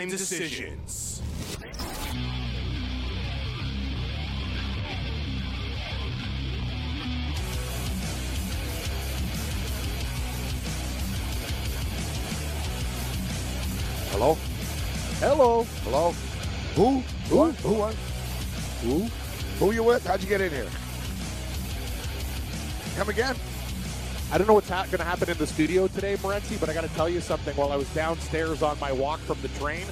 Time decisions. Hello? Hello. Hello? Who? Who? Who? Who? Who? Who you with? How'd you get in here? Come again? I don't know what's ha- going to happen in the studio today, Morency, but I got to tell you something. While I was downstairs on my walk from the train,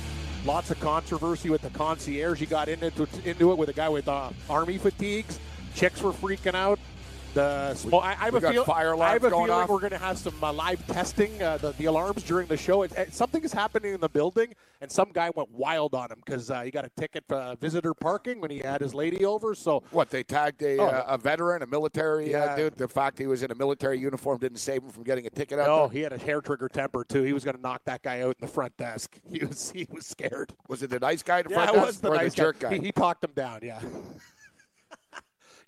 lots of controversy with the concierge. He got into into it with a guy with uh, army fatigues. Chicks were freaking out. The small, I, I have feel, fire I have a going feeling off. we're going to have some uh, live testing uh, the, the alarms during the show. It, it- something is happening in the building, and some guy went wild on him because uh, he got a ticket for uh, visitor parking when he had his lady over. So What, they tagged a, Oh. uh, a veteran, a military uh, Yeah. dude? The fact he was in a military uniform didn't save him from getting a ticket out Oh, there? he had a hair trigger temper too. He was going to knock that guy out in the front desk. He was he was scared. Was it the nice guy the Yeah, front it desk was the or nice the jerk guy? He, he talked him down. Yeah.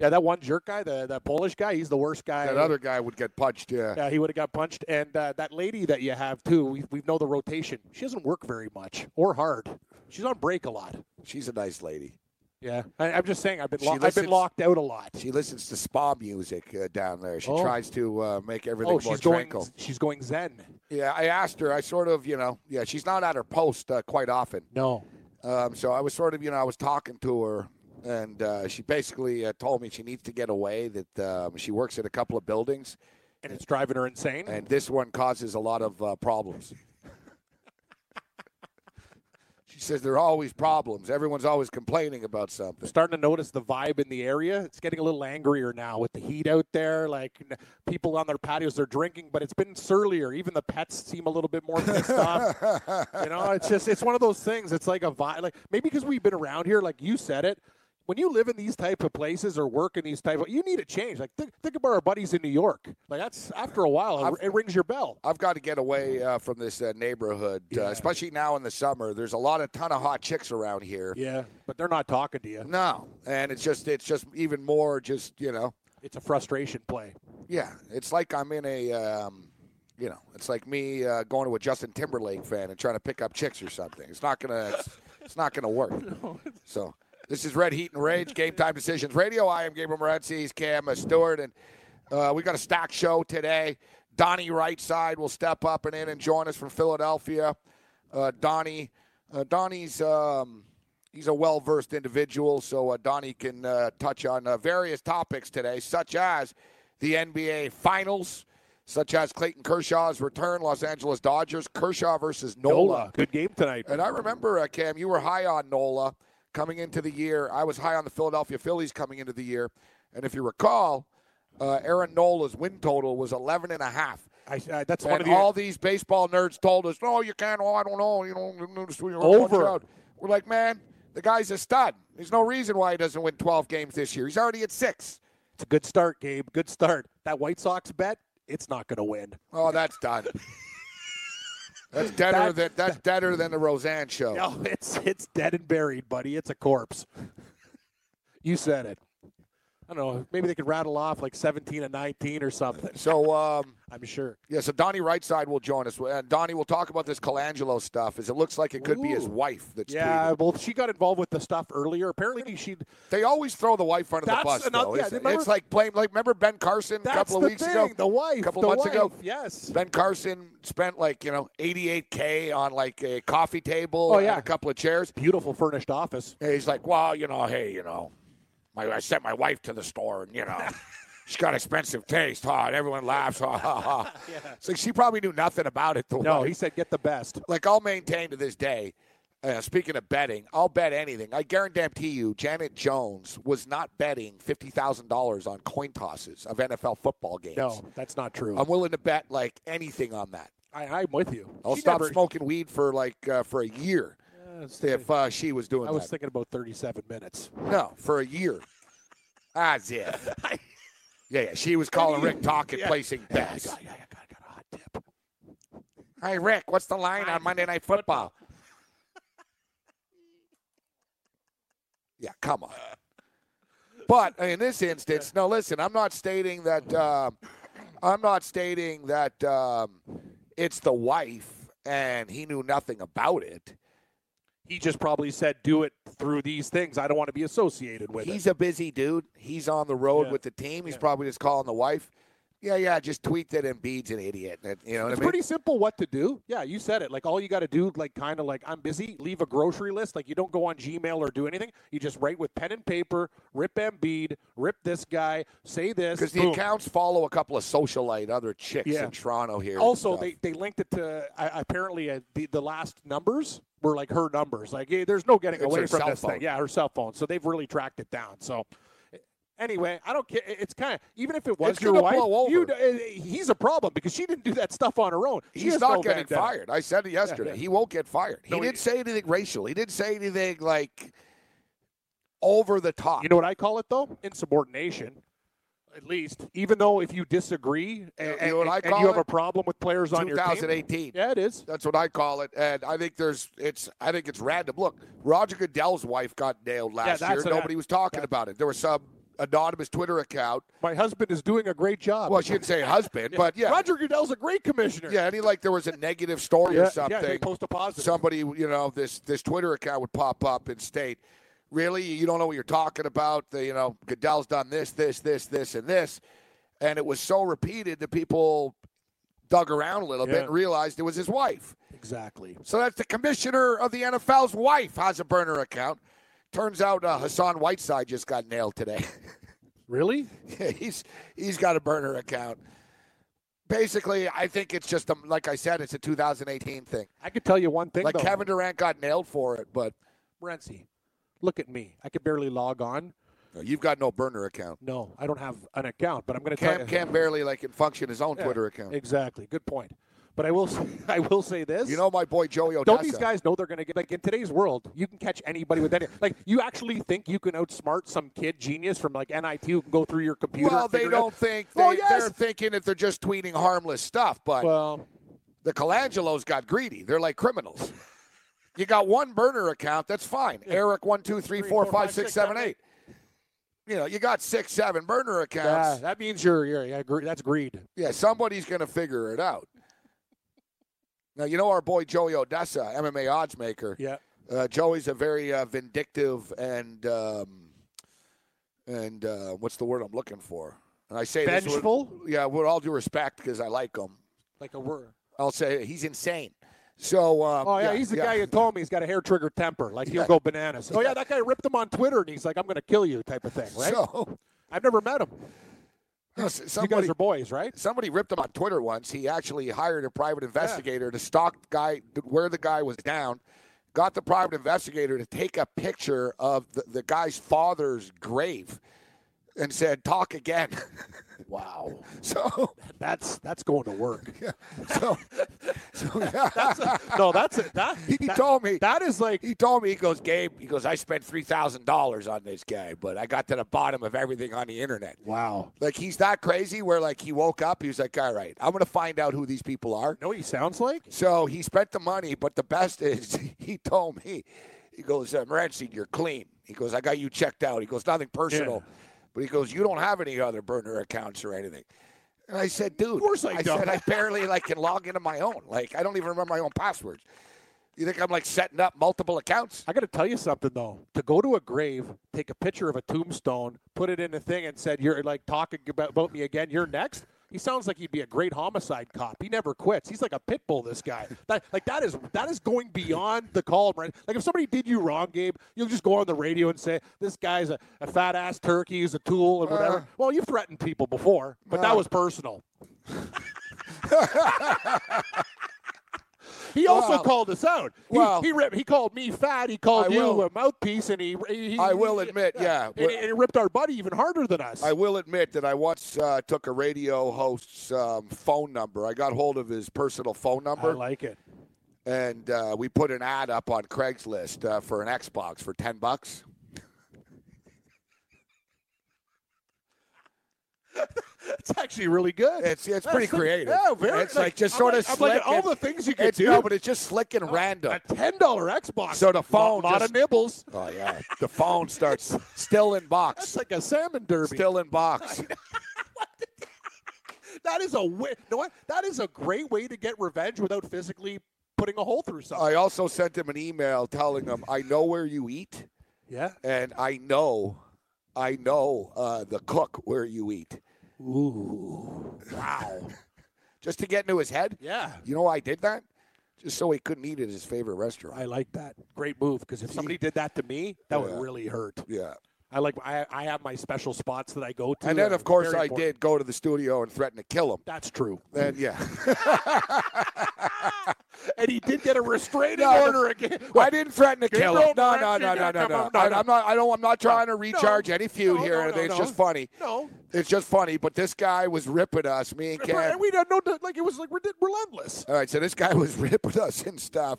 Yeah, that one jerk guy, the that Polish guy, he's the worst guy. that other guy would get punched, yeah. Yeah, he would have got punched. And uh, that lady that you have too, we we know the rotation. She doesn't work very much or hard. She's on break a lot. She's a nice lady. Yeah, I, I'm just saying. I've been lo- I've been locked out a lot. She listens to spa music uh, down there. She Oh. tries to uh, make everything Oh, more she's going. She's going zen. Yeah, I asked her. I sort of, you know, yeah, she's not at her post uh, quite often. No. Um, so I was sort of, you know, I was talking to her, and uh, she basically uh, told me she needs to get away. That um, she works at a couple of buildings, And it's driving her insane. and this one causes a lot of uh, problems. she says there are always problems. Everyone's always complaining about something. starting to notice the vibe in the area. It's getting a little angrier now with the heat out there. Like people on their patios, they're drinking, but it's been surlier. Even the pets seem a little bit more pissed off. You know, it's just it's one of those things. It's like a vibe. Like maybe because we've been around here, like you said it. When you live in these type of places or work in these type of, you need a change. Like think, think about our buddies in New York. Like that's after a while, it, it rings your bell. I've got to get away uh, from this uh, neighborhood, uh, especially now in the summer. There's a lot of ton of hot chicks around here. Yeah, but they're not talking to you. No, and it's just it's just even more just you know It's a frustration play. yeah. It's like I'm in a um, you know it's like me uh, going to a Justin Timberlake fan and trying to pick up chicks or something. It's not gonna it's, it's not gonna work. So this is Red Heat and Rage Game Time Decisions Radio. I am Gabriel Morency, he's Cam Stewart, and uh, we got a stacked show today. Donnie Rightside will step up and in and join us from Philadelphia. Uh, Donnie, uh, Donnie's um, he's a well versed individual, so uh, Donnie can uh, touch on uh, various topics today, such as the NBA Finals, such as Clayton Kershaw's return, Los Angeles Dodgers, Kershaw versus Nola. Nola, good game tonight. And I remember, uh, Cam, you were high on Nola coming into the year. I was high on the Philadelphia Phillies coming into the year. And if you recall, uh, Aaron Nola's win total was 11 and a half. I, uh, that's one of the all these baseball nerds told us, no, you can't. Oh, I don't know. You know, Over. Out. We're like, man, the guy's a stud. There's no reason why he doesn't win 12 games this year. He's already at six. It's a good start, Gabe. Good start. That White Sox bet, it's not going to win. Oh, that's done. that's deader That- than that's deader than the Roseanne show. No, it's it's dead and buried, buddy. It's a corpse. you said it. I don't know. Maybe they could rattle off like 17 and 19 or something. So, um, I'm sure. Yeah, so Donnie Rightside will join us. And Donnie, we'll talk about this Colangelo stuff, as it looks like it could be his wife that's Yeah, tweeting. well, she got involved with the stuff earlier. Apparently, she. They always throw the wife under the That's bus, another- though. yeah, remember- it's like blame. Like remember Ben Carson a couple of weeks thing. ago, The wife. a couple the months wife, ago. Yes. Ben Carson spent like you know 88k on like a coffee table Oh, and yeah. a couple of chairs. Beautiful furnished office. And he's like, well, you know, hey, you know, my, I sent my wife to the store, and you know. She's got expensive taste, huh? And everyone laughs, ha ha ha. It's like she probably knew nothing about it. The No, wife. he said get the best. like I'll maintain to this day. Uh, speaking of betting, I'll bet anything. I guarantee you, Janet Jones was not betting fifty thousand dollars on coin tosses of NFL football games. No, that's not true. I'm willing to bet like anything on that. I, I'm with you. I'll She stop never- smoking weed for like uh, for a year if uh, she was doing I was that. thinking about 37 minutes. no, for a year. As if. Yeah, yeah. She was calling Rick talking, Yeah. placing Yeah, I bets. got, yeah, I got, I got a hot tip. Hey, Rick, what's the line on Monday Night Football? Yeah, come on. But in this instance, no, listen, I'm not stating that. um I'm not stating that um, it's the wife and he knew nothing about it. He just probably said, "Do it through these things. I don't want to be associated with He's it." a busy dude. He's on the road Yeah. with the team. He's Yeah. probably just calling the wife. Yeah, yeah, just tweet that Embiid's an idiot. You know what It's I mean? pretty simple what to do. Yeah, you said it. Like all you got to do, like kind of like I'm busy. Leave a grocery list. Like you don't go on Gmail or do anything. You just write with pen and paper. Rip Embiid. Rip this guy. Say this. Because the accounts follow a couple of socialite other chicks Yeah. in Toronto here. Also, they, they linked it to uh, apparently uh, the the last numbers were like her numbers. Like hey, there's no getting It's away from this phone. thing. Yeah, her cell phone. So they've really tracked it down. So. Anyway, I don't care. It's kind of even if it was It's your wife, you uh, he's a problem because she didn't do that stuff on her own. She He's not no getting vendetta. fired. I said it yesterday. yeah. He won't get fired. No, he he- didn't say anything racial. He didn't say anything like over the top. You know what I call it though? Insubordination. At least, even though if you disagree and, You know and you have a problem with players on your team, 2018. yeah, it is. That's what I call it, and I think there's it's I think it's random. Look, Roger Goodell's wife got nailed last that's year. Nobody I- was talking about it. There was some anonymous Twitter account. My husband is doing a great job. Well, she didn't say husband, but yeah, Roger Goodell's a great commissioner. yeah. Any like there was a negative story yeah, or something. yeah. They post a positive. somebody, you know, this this Twitter account would pop up and state, "Really, you don't know what you're talking about? The, you know, Goodell's done this, this, this, this, and this," and it was so repeated that people dug around a little bit and realized it was his wife. exactly. So that's the commissioner of the NFL's wife has a burner account. Turns out uh, Hassan Whiteside just got nailed today. Really? Yeah, he's he's got a burner account. Basically, I think it's just a, like I said, it's a 2018 thing. I could tell you one thing. Like though. Kevin Durant got nailed for it, but Renzi, look at me. I could barely log on. you've got no burner account. No, I don't have an account, but I'm going to tell Cam you. Cam barely like can function his own Yeah, Twitter account. Exactly. Good point. But I will say, I will say this. You know my boy Joey Oddessa. Don't these guys know they're going to get like in today's world? You can catch anybody with any. Like you actually think you can outsmart some kid genius from like MIT who can go through your computer? well, they figure it out? don't think they, Well, yes. they're thinking that they're just tweeting harmless stuff, but Well, the Colangelo's got greedy. They're like criminals. You got one burner account, that's fine. Eric one two three four five six seven eight. You know, you got six, seven burner accounts. yeah, that means you're, you're yeah, gre- that's greed. Yeah, somebody's going to figure it out. Now, you know our boy Joey Oddessa, MMA odds maker. Yeah. Uh, Joey's a very uh, vindictive and um, and uh, what's the word I'm looking for? And I say this Vengeful? with, yeah, with all due respect because I like him. Like a word. I'll say he's insane. So um, Oh yeah, he's the guy who told me he's got a hair trigger temper. Like he'll Yeah. go bananas. Oh yeah, that guy ripped him on Twitter, and he's like, "I'm going to kill you," type of thing, right? So I've never met him. you know, you guys are boys, right? somebody ripped him on Twitter once. He actually hired a private investigator to stalk the guy where the guy was down. Got the private investigator to take a picture of the, the guy's father's grave and said, "Talk again." Wow, so, that's that's going to work. so, so yeah. no, that's it. That he that- told me that is like he told me he goes, Gabe. He goes, I spent three thousand dollars on this guy, but I got to the bottom of everything on the internet. wow. Like he's that crazy where like he woke up, he was like, all right, I'm gonna find out who these people are. know what he sounds like? So he spent the money, but the best is he told me, he goes, uh, Morency, you're clean. He goes, I got you checked out. He goes, nothing personal, but he goes, you don't have any other burner accounts or anything. And I said, dude, of course I I don't. said I barely like can log into my own. Like I don't even remember my own passwords. You think I'm like setting up multiple accounts? I got to tell you something though. To go to a grave, take a picture of a tombstone, put it in a thing, and said you're like talking about, about me again. You're next. He sounds like he'd be a great homicide cop. He never quits. He's like a pit bull. This guy. That like that is that is going beyond the call, right? Like if somebody did you wrong, Gabe, you'll just go on the radio and say this guy's a, a fat ass turkey, he's a tool, and whatever. Uh. well, you've threatened people before, but that Uh. was personal. He also Well- called us out. He, well- he, ripped, he called me fat. He called I you will- a mouthpiece, and he. he I will admit, yeah, and, and he ripped our buddy even harder than us. I will admit that I once uh, took a radio host's um, phone number. I got hold of his personal phone number. I like it. and uh, we put an ad up on Craigslist uh, for an Xbox for ten bucks. It's actually really good. It's it's That's pretty creative. Yeah, very. It's like just I'm sort like, of slick. like all the things you can do. no, but it's just slick and random. a ten dollar Xbox. So the phone a lot just- of nibbles. Oh yeah, the phone starts still in That's box, like a salmon derby. still in box. That is a wi- you know what? That is a great way to get revenge without physically putting a hole through something. I also sent him an email telling him I know where you eat, yeah. and I know, I know uh, the cook where you eat. Ooh. Wow. Just to get into his head. yeah. You know why I did that? Just so he couldn't eat at his favorite restaurant. I like that. Great move because if somebody did that to me, that Yeah. would really hurt. yeah. I like I, I have my special spots that I go to. And then, of course, I important. did go to the studio and threaten to kill him. That's true. And yeah, And he did get a restraining No, order again. I didn't threaten to kill him. No, no, no, no, no, no. I, no. I'm not. I don't. I'm not trying to recharge any feud No, here. no, no, it's no. just funny. No. It's just funny. But this guy was ripping us, me and Ken. And we don't know like it was like we're relentless. All right, so this guy was ripping us and stuff.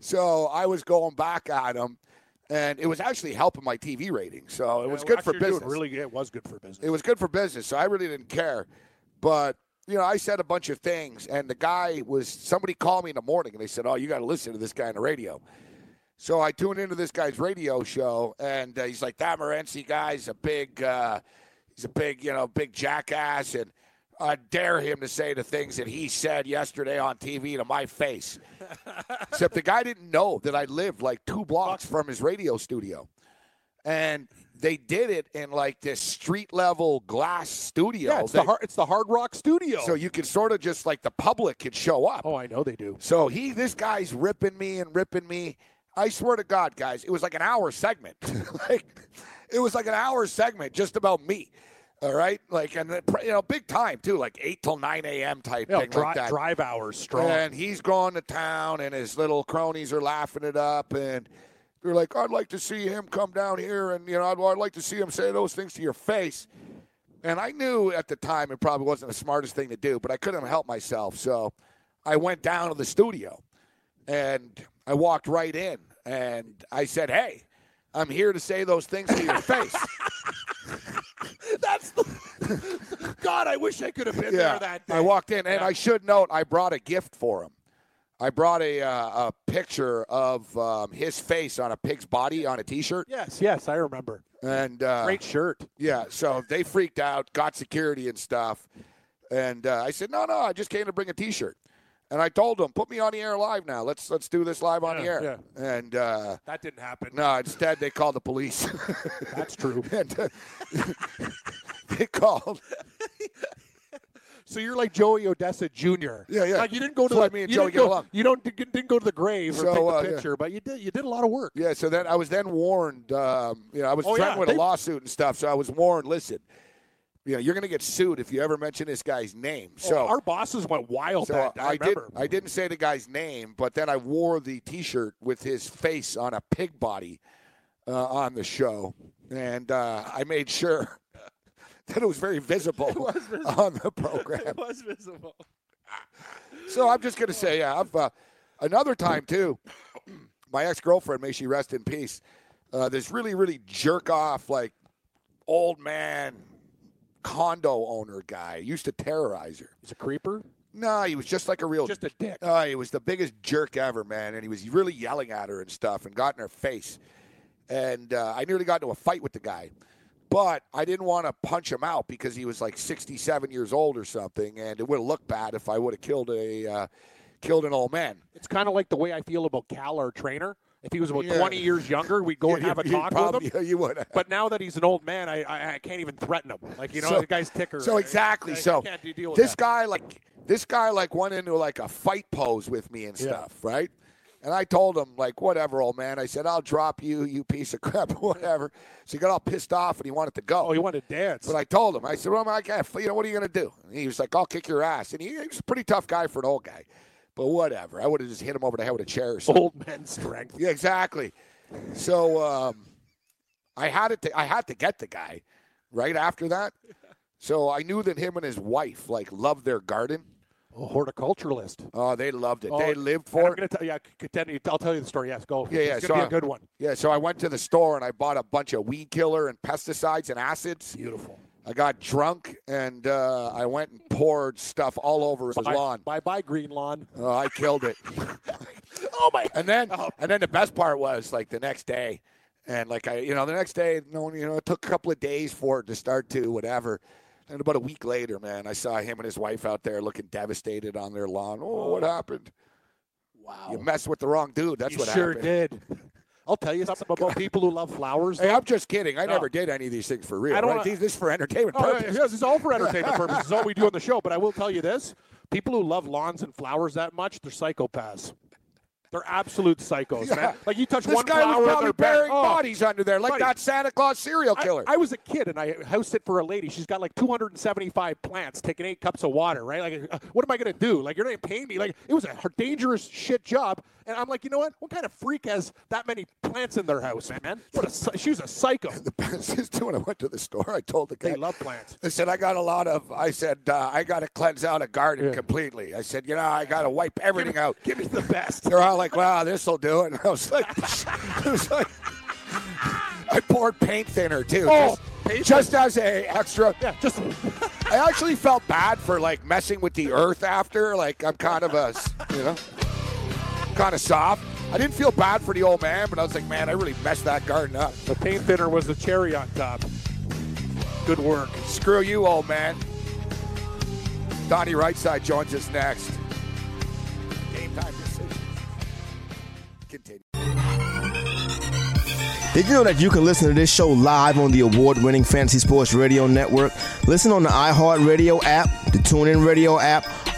So I was going back at him, and it was actually helping my TV rating. So it was good actually for business. Really, it was good for business. It was good for business. So I really didn't care. But you know, I said a bunch of things, and the guy was somebody called me in the morning, and they said, "Oh, you got to listen to this guy on the radio." So I tuned into this guy's radio show, and uh, he's like, "That Morency guy's a big, uh, he's a big, you know, big jackass," and I dare him to say the things that he said yesterday on TV to my face. Except the guy didn't know that I lived like two blocks from his radio studio, and they did it in like this street level glass studio. yeah, it's that- the hard, it's the Hard Rock Studio. so you can sort of just like the public could show up. oh, I know they do. So he, this guy's ripping me and ripping me. I swear to God, guys, it was like an hour segment. like it was like an hour segment just about me. All right, like and uh, you know, big time too, like eight till nine a.m. type Yeah, thing dri- like that. drive hours strong. And he's going to town, and his little cronies are laughing it up, and they're like, "I'd like to see him come down here, and you know, I'd, I'd like to see him say those things to your face." And I knew at the time it probably wasn't the smartest thing to do, but I couldn't help myself, so I went down to the studio, and I walked right in, and I said, "Hey, I'm here to say those things to your face." That's the God. I wish I could have been there that day. I walked in, and Yeah. I should note I brought a gift for him. I brought a uh, a picture of um, his face on a pig's body on a T-shirt, Yes, yes, I remember. and uh, Great shirt. yeah. So they freaked out, got security and stuff, and uh, I said, "No, no, I just came to bring a T-shirt." And I told them, "Put me on the air live now. Let's let's do this live on the air. Yeah, air." And uh, That didn't happen. no, instead they called the police. That's true. and uh, they called. So you're like Joey Oddessa Jr. Yeah, yeah. Like you didn't go to why the, me and you Joey didn't go. You don't didn't go to the grave or So, take the uh, yeah. picture, but you did you did a lot of work. Yeah, so then I was then warned. Um, you know, I was Oh, threatened yeah, with they- a lawsuit and stuff. So I was warned. Listen, you know, you're going to get sued if you ever mention this guy's name. Oh, So our bosses went wild. so that I, I did. I didn't say the guy's name, but then I wore the T-shirt with his face on a pig body uh, on the show, and uh, I made sure that it was very visible, was visible. on the program. it was visible. So I'm just gonna say, yeah, I've uh, another time too. My ex girlfriend, may she rest in peace. Uh, this really, really jerk off, like old man condo owner guy used to terrorize her. He's a creeper. No, he was just like a real. Just a dick. Uh, he was the biggest jerk ever, man, and he was really yelling at her and stuff, and got in her face. And uh, I nearly got into a fight with the guy, but I didn't want to punch him out because he was like 67 years old or something, and it would have looked bad if I would have killed a uh, killed an old man. It's kind of like the way I feel about Cal, our trainer. If he was about Yeah. 20 years younger, we'd go and have a talk probably, with him. Yeah, You would. But now that he's an old man, I I, I can't even threaten him. Like you know, So- the guy's ticker. So exactly. I, so can't deal with this that. guy like this guy like went into like a fight pose with me and Yeah. stuff, right? And I told him like, whatever, old man. I said, I'll drop you, you piece of crap, whatever. So he got all pissed off and he wanted to go. Oh, he wanted to dance. But I told him, I said, well, I can't. You know, what are you going to do? And he was like, I'll kick your ass. And he, he was a pretty tough guy for an old guy. But whatever. I would have just hit him over the head with a chair or something. Old man strength. Yeah, exactly. So um, I had it. To, I had to get the guy right after that. So I knew that him and his wife like loved their garden. A horticulturalist. Oh, they loved it. Oh, they lived And I'm it. gonna tell yeah, continue. I'll tell you the story. Yes, go. Yeah, yeah, It's so be a good one. Yeah, so I went to the store and I bought a bunch of weed killer and pesticides and acids. Beautiful. I got drunk and uh, I went and poured stuff all over his Bye, lawn. bye, bye, green lawn. Oh, I killed it. Oh my! And then, Oh. and then the best part was like the next day, and like I, you know, the next day, no, you know, it took a couple of days for it to start to whatever. And about a week later, man, I saw him and his wife out there looking devastated on their lawn. Oh, oh. what happened? Wow. You messed with the wrong dude. That's you what sure happened. did. I'll tell you something about people who love flowers. Hey, I'm just kidding. I No. never did any of these things for real. I don't right? wanna- This is for entertainment Oh, purposes. yes, it's all for entertainment purposes. It's all we do on the show. But I will tell you this: people who love lawns and flowers that much, they're psychopaths. They're absolute psychos, Yeah. man. Like you touch This one guy flower was in probably burying oh. bodies under there, like Buddy. that Santa Claus serial killer. I, was a kid and I house sit for a lady. She's got like 275 plants, taking eight cups of water. Right? Like, uh, what am I gonna do? Like, you're not paying me. Like, it was a dangerous shit job. And I'm like, you know what? What kind of freak has that many plants in their house, man? What a she was a psycho. And the is too when I went to the store, I told the guy, They love plants. I said, I got a lot of, I said, uh, I got to cleanse out a garden Yeah. completely. I said, you know, I got to wipe everything out. Give me the best. They're all like, wow, this will do it. And I was like, it was like, I poured paint thinner too. Oh, just, just as a extra. Yeah, just I actually felt bad for like messing with the earth after. Like I'm kind of a, you know, kind of soft. I didn't feel bad for the old man, but I was like, man, I really messed that garden up. the paint thinner was the cherry on top. Good work. Screw you, old man. Donnie Rightside joins us next. Game time decisions. Continue. Did you know that you can listen to this show live on the award winning Fantasy Sports Radio Network? Listen on the iHeartRadio app, the TuneIn Radio app,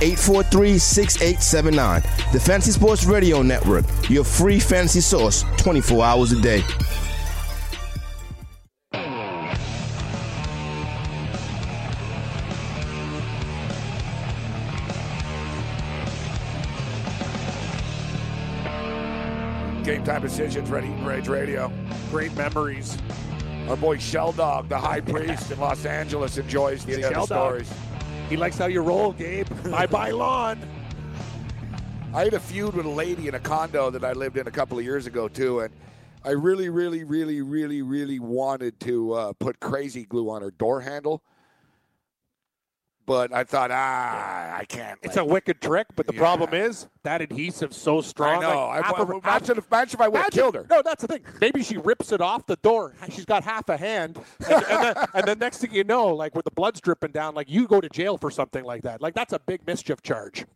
843 6879. The Fantasy Sports Radio Network, your free fantasy source 24 hours a day. Game time decisions, Ready Rage Radio. Great memories. Our boy Shell Dog, the high priest in Los Angeles, enjoys the, the Shell Dog. He likes how you roll, Gabe. bye bye lawn. I had a feud with a lady in a condo that I lived in a couple of years ago too, and I really, really, really, really, really wanted to uh, put crazy glue on her door handle, but I thought, ah, I can't. It's like- a wicked trick, but the Yeah. problem is that adhesive's so I strong. know. like, I, I, her- imagine, if, imagine if I would have killed her. No, that's the thing. Maybe she rips it off the door. She's got half a hand, and, and, then, and then next thing you know, like with the blood's dripping down, like you go to jail for something like that. Like that's a big mischief charge.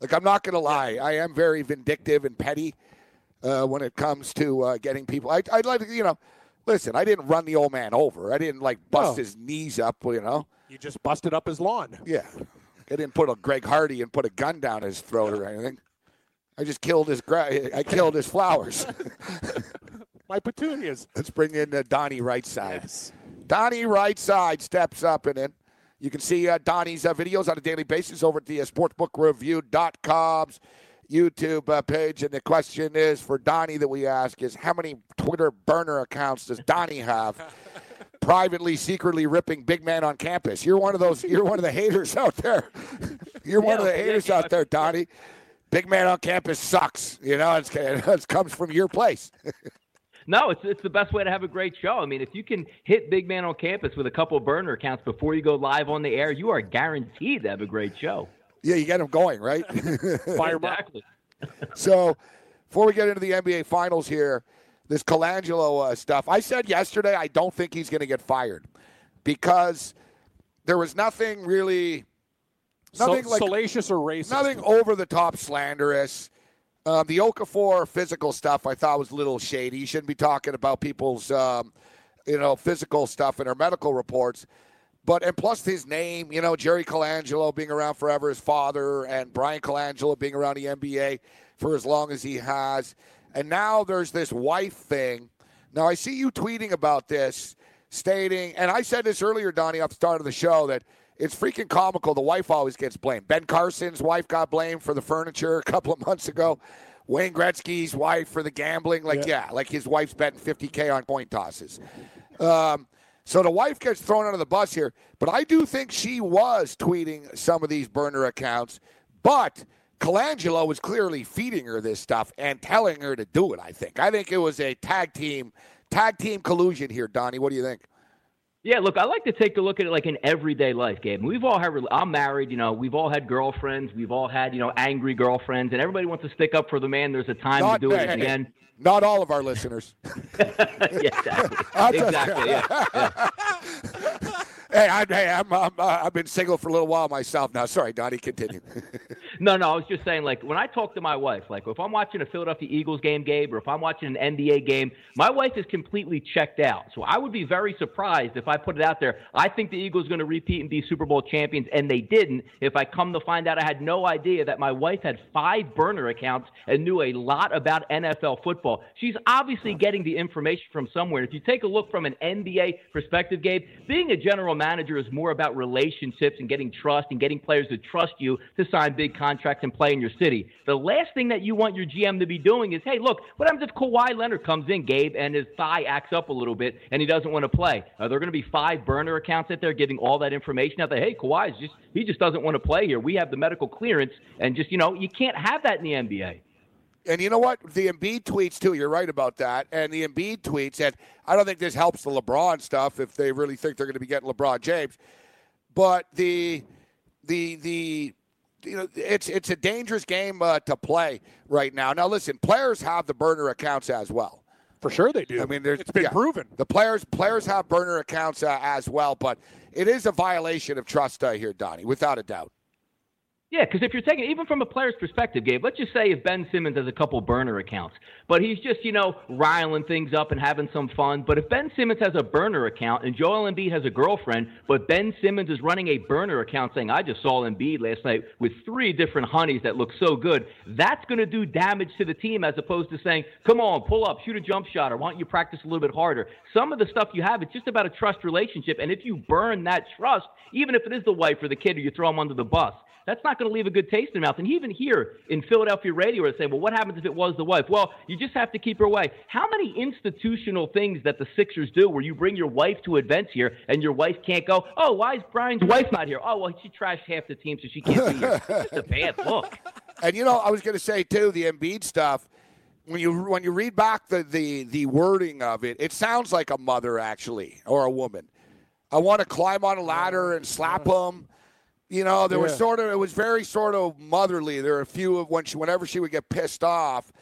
Like I'm not gonna lie, I am very vindictive and petty uh, when it comes to uh, getting people. I, I'd like to, you know, listen. I didn't run the old man over. I didn't like bust No. his knees up. You know, You just busted up his lawn. yeah. I didn't put a Greg Hardy and put a gun down his throat or anything. I just killed his gra- I killed his flowers. My petunias. Let's bring in uh, Donnie Rightside. Yes. Donnie Rightside steps up and in. You can see uh, Donnie's uh, videos on a daily basis over at the uh, sportsbookreview.com's YouTube uh, page. And the question is for Donnie that we ask is how many Twitter burner accounts does Donnie have? Privately, secretly ripping big man on campus. You're one of those. You're one of the haters out there. You're one of the haters out there, Donnie. Big man on campus sucks. You know, it's, it comes from your place. No, it's it's the best way to have a great show. I mean, if you can hit Big Man on Campus with a couple of burner accounts before you go live on the air, you are guaranteed to have a great show. Yeah, you get them going, right? Fire exactly. So, before we get into the NBA Finals here, this Colangelo uh, stuff, I said yesterday I don't think he's going to get fired because there was nothing really, So, nothing like salacious or racist? nothing over the top slanderous. Um, the Okafor physical stuff I thought was a little shady. You shouldn't be talking about people's, um, you know, physical stuff in their medical reports. But and plus his name, you know, Jerry Colangelo being around forever, his father, and Bryan Colangelo being around the NBA for as long as he has. And now there's this wife thing. Now I see you tweeting about this, stating, and I said this earlier, Donnie, at the start of the show, that it's freaking comical. The wife always gets blamed. Ben Carson's wife got blamed for the furniture a couple of months ago. Wayne Gretzky's wife for the gambling. Like, yeah, yeah like his wife's betting 50K on coin tosses. Um, so the wife gets thrown under the bus here, but I do think she was tweeting some of these burner accounts. But Colangelo was clearly feeding her this stuff and telling her to do it. I think. I think it was a tag team tag team collusion here, Donnie. What do you think? Yeah, look, I like to take a look at it like in everyday life, Gabe. We've all had, I'm married, you know, we've all had girlfriends, we've all had, you know, angry girlfriends, and everybody wants to stick up for the man. There's a time Not, to do it the end. Not all of our listeners. yeah, exactly. exactly. Yeah. yeah. Hey, I, hey, I'm, I'm uh, I've been single for a little while myself now. Sorry, Donnie, continue. No, no, I was just saying, like when I talk to my wife, like if I'm watching a Philadelphia Eagles game, Gabe, or if I'm watching an NBA game, my wife is completely checked out. So I would be very surprised if I put it out there. I think the Eagles are going to repeat and be Super Bowl champions, and they didn't. If I come to find out, I had no idea that my wife had five burner accounts and knew a lot about NFL football. She's obviously getting the information from somewhere. If you take a look from an NBA perspective, Gabe, being a general manager is more about relationships and getting trust and getting players to trust you to sign big contracts and play in your city. The last thing that you want your GM to be doing is, hey, look, what happens if Kawhi Leonard comes in, Gabe, and his thigh acts up a little bit and he doesn't want to play? Are there going to be five burner accounts out there giving all that information out there? Hey, Kawhi is just he just doesn't want to play here. We have the medical clearance, and just you know, you can't have that in the NBA. And you know what? The Embiid tweets too. You're right about that. And the Embiid tweets, and I don't think this helps the LeBron stuff if they really think they're going to be getting LeBron James. But the the the you know it's it's a dangerous game uh, to play right now. Now listen, players have the burner accounts as well. For sure they do. I mean, there's, it's been yeah, proven. The players players have burner accounts uh, as well, but it is a violation of trust uh, here, Donnie, without a doubt. Yeah, because if you're taking even from a player's perspective, Gabe, let's just say if Ben Simmons has a couple burner accounts, but he's just you know riling things up and having some fun. But if Ben Simmons has a burner account and Joel Embiid has a girlfriend, but Ben Simmons is running a burner account saying, "I just saw Embiid last night with three different honeys that look so good," that's going to do damage to the team as opposed to saying, "Come on, pull up, shoot a jump shot, or why don't you practice a little bit harder?" Some of the stuff you have, it's just about a trust relationship, and if you burn that trust, even if it is the wife or the kid, or you throw them under the bus that's not going to leave a good taste in the mouth. And even here in Philadelphia radio, they say, well, what happens if it was the wife? Well, you just have to keep her away. How many institutional things that the Sixers do where you bring your wife to events here and your wife can't go, oh, why is Bryan's wife not here? Oh, well, she trashed half the team, so she can't be here. It's just a bad look. And, you know, I was going to say, too, the Embiid stuff when you when you read back the, the the wording of it, it sounds like a mother actually or a woman. I want to climb on a ladder and slap mm. him. You know, there yeah. was sort of it was very sort of motherly. There were a few of when she whenever she would get pissed off,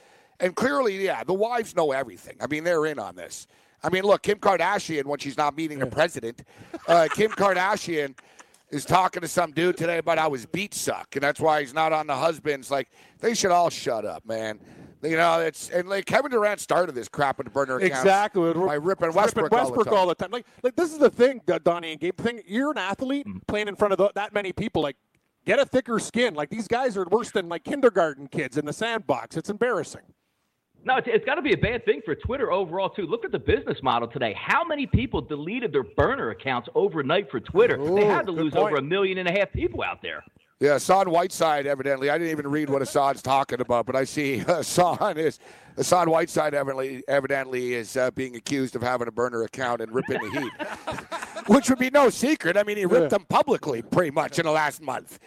and clearly, yeah, the wives know everything. I mean, they're in on this. I mean, look, Kim Kardashian when she's not meeting the president, uh, Kim Kardashian is talking to some dude today about how his beats suck, and that's why he's not on the husbands. Like they should all shut up, man. You know, it's and like Kevin Durant started this crap with the burner accounts exactly by ripping Westbrook, ripping Westbrook all, all, the time. Like, like this is the thing, Donnie and Gabe. The thing, you're an athlete mm-hmm. playing in front of the, that many people. Like, get a thicker skin. Like these guys are worse than like kindergarten kids in the sandbox. It's embarrassing. No, it's, it's got to be a bad thing for Twitter overall too. Look at the business model today. How many people deleted their burner accounts overnight for Twitter? Ooh, they had to lose point. over a million and a half people out there. Yeah, Hassan Whiteside evidently. I didn't even read what Hassan's talking about, but I see Hassan is Hassan Whiteside evidently evidently is uh, being accused of having a burner account and ripping the Heat, which would be no secret. I mean, he ripped yeah. them publicly pretty much in the last month.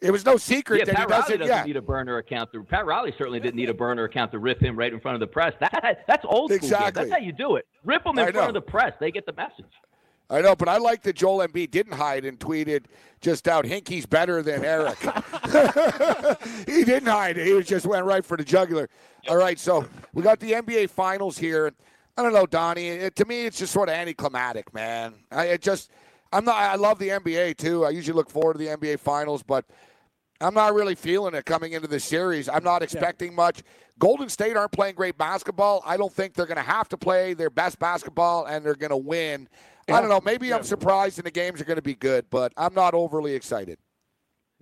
It was no secret yeah, that Pat he doesn't. Riley doesn't yeah. need a burner account. To, Pat Riley certainly didn't need a burner account to rip him right in front of the press. That, that's old school. Exactly. That's how you do it. Rip them in front of the press. They get the message. I know, but I like that Joel Embiid didn't hide and tweeted just out, Hinkie's better than Eric. he didn't hide. He just went right for the jugular. All right, so we got the NBA Finals here. I don't know, Donnie. It, to me, it's just sort of anticlimactic, man. I it just, I'm not. I love the NBA too. I usually look forward to the NBA Finals, but I'm not really feeling it coming into the series. I'm not expecting much. Golden State aren't playing great basketball. I don't think they're going to have to play their best basketball and they're going to win. I don't know. Maybe I'm surprised and the games are going to be good, but I'm not overly excited.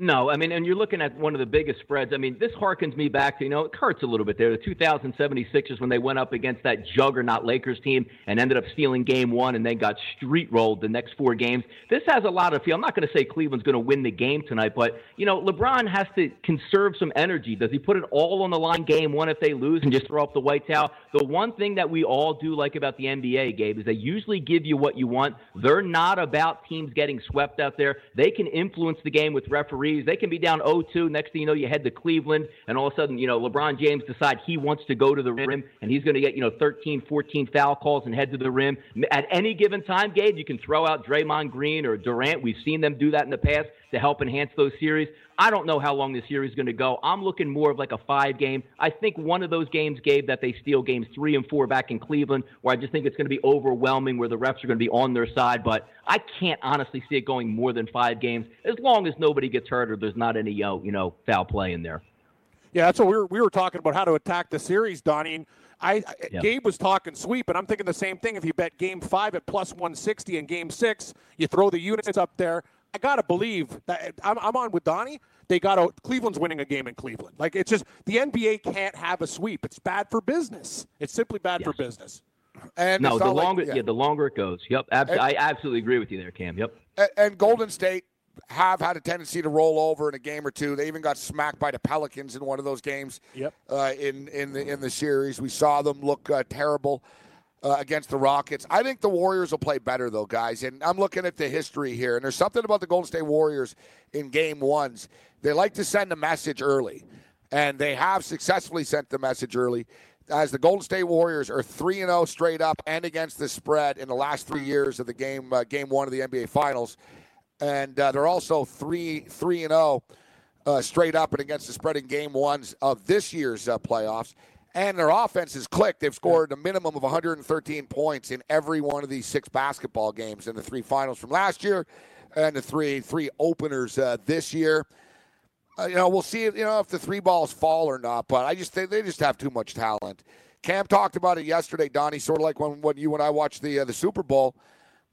No, I mean, and you're looking at one of the biggest spreads. I mean, this harkens me back to, you know, it hurts a little bit there. The 2076ers when they went up against that juggernaut Lakers team and ended up stealing game one and then got street rolled the next four games. This has a lot of feel. I'm not going to say Cleveland's going to win the game tonight, but, you know, LeBron has to conserve some energy. Does he put it all on the line game one if they lose and just throw up the white towel? The one thing that we all do like about the NBA, Gabe, is they usually give you what you want. They're not about teams getting swept out there. They can influence the game with referees they can be down 0-2. Next thing you know, you head to Cleveland, and all of a sudden, you know, LeBron James decides he wants to go to the rim, and he's going to get, you know, 13, 14 foul calls and head to the rim. At any given time, Gabe, you can throw out Draymond Green or Durant. We've seen them do that in the past to help enhance those series. I don't know how long this series is going to go. I'm looking more of like a five game. I think one of those games, Gabe, that they steal games three and four back in Cleveland, where I just think it's going to be overwhelming, where the refs are going to be on their side. But I can't honestly see it going more than five games, as long as nobody gets hurt or there's not any, you know, foul play in there. Yeah, that's what we were we were talking about how to attack the series, Donnie. I yeah. Gabe was talking sweep, and I'm thinking the same thing. If you bet Game Five at plus 160 and Game Six, you throw the units up there. I gotta believe that I'm, I'm on with Donnie. They got a Cleveland's winning a game in Cleveland. Like it's just the NBA can't have a sweep. It's bad for business. It's simply bad yes. for business. And no, the longer like, yeah. yeah. the longer it goes. Yep, abs- and, I absolutely agree with you there, Cam. Yep. And, and Golden State have had a tendency to roll over in a game or two. They even got smacked by the Pelicans in one of those games. Yep. Uh, in in the in the series, we saw them look uh, terrible uh, against the Rockets. I think the Warriors will play better, though, guys. And I'm looking at the history here, and there's something about the Golden State Warriors in game ones. They like to send a message early, and they have successfully sent the message early. As the Golden State Warriors are three and zero oh straight up and against the spread in the last three years of the game, uh, game one of the NBA Finals, and uh, they're also three three and zero oh, uh, straight up and against the spread in game ones of this year's uh, playoffs and their offense has clicked. They've scored a minimum of 113 points in every one of these six basketball games in the three finals from last year and the three three openers uh, this year. Uh, you know, we'll see. You know, if the three balls fall or not. But I just think they just have too much talent. Cam talked about it yesterday, Donnie. Sort of like when, when you and I watched the uh, the Super Bowl,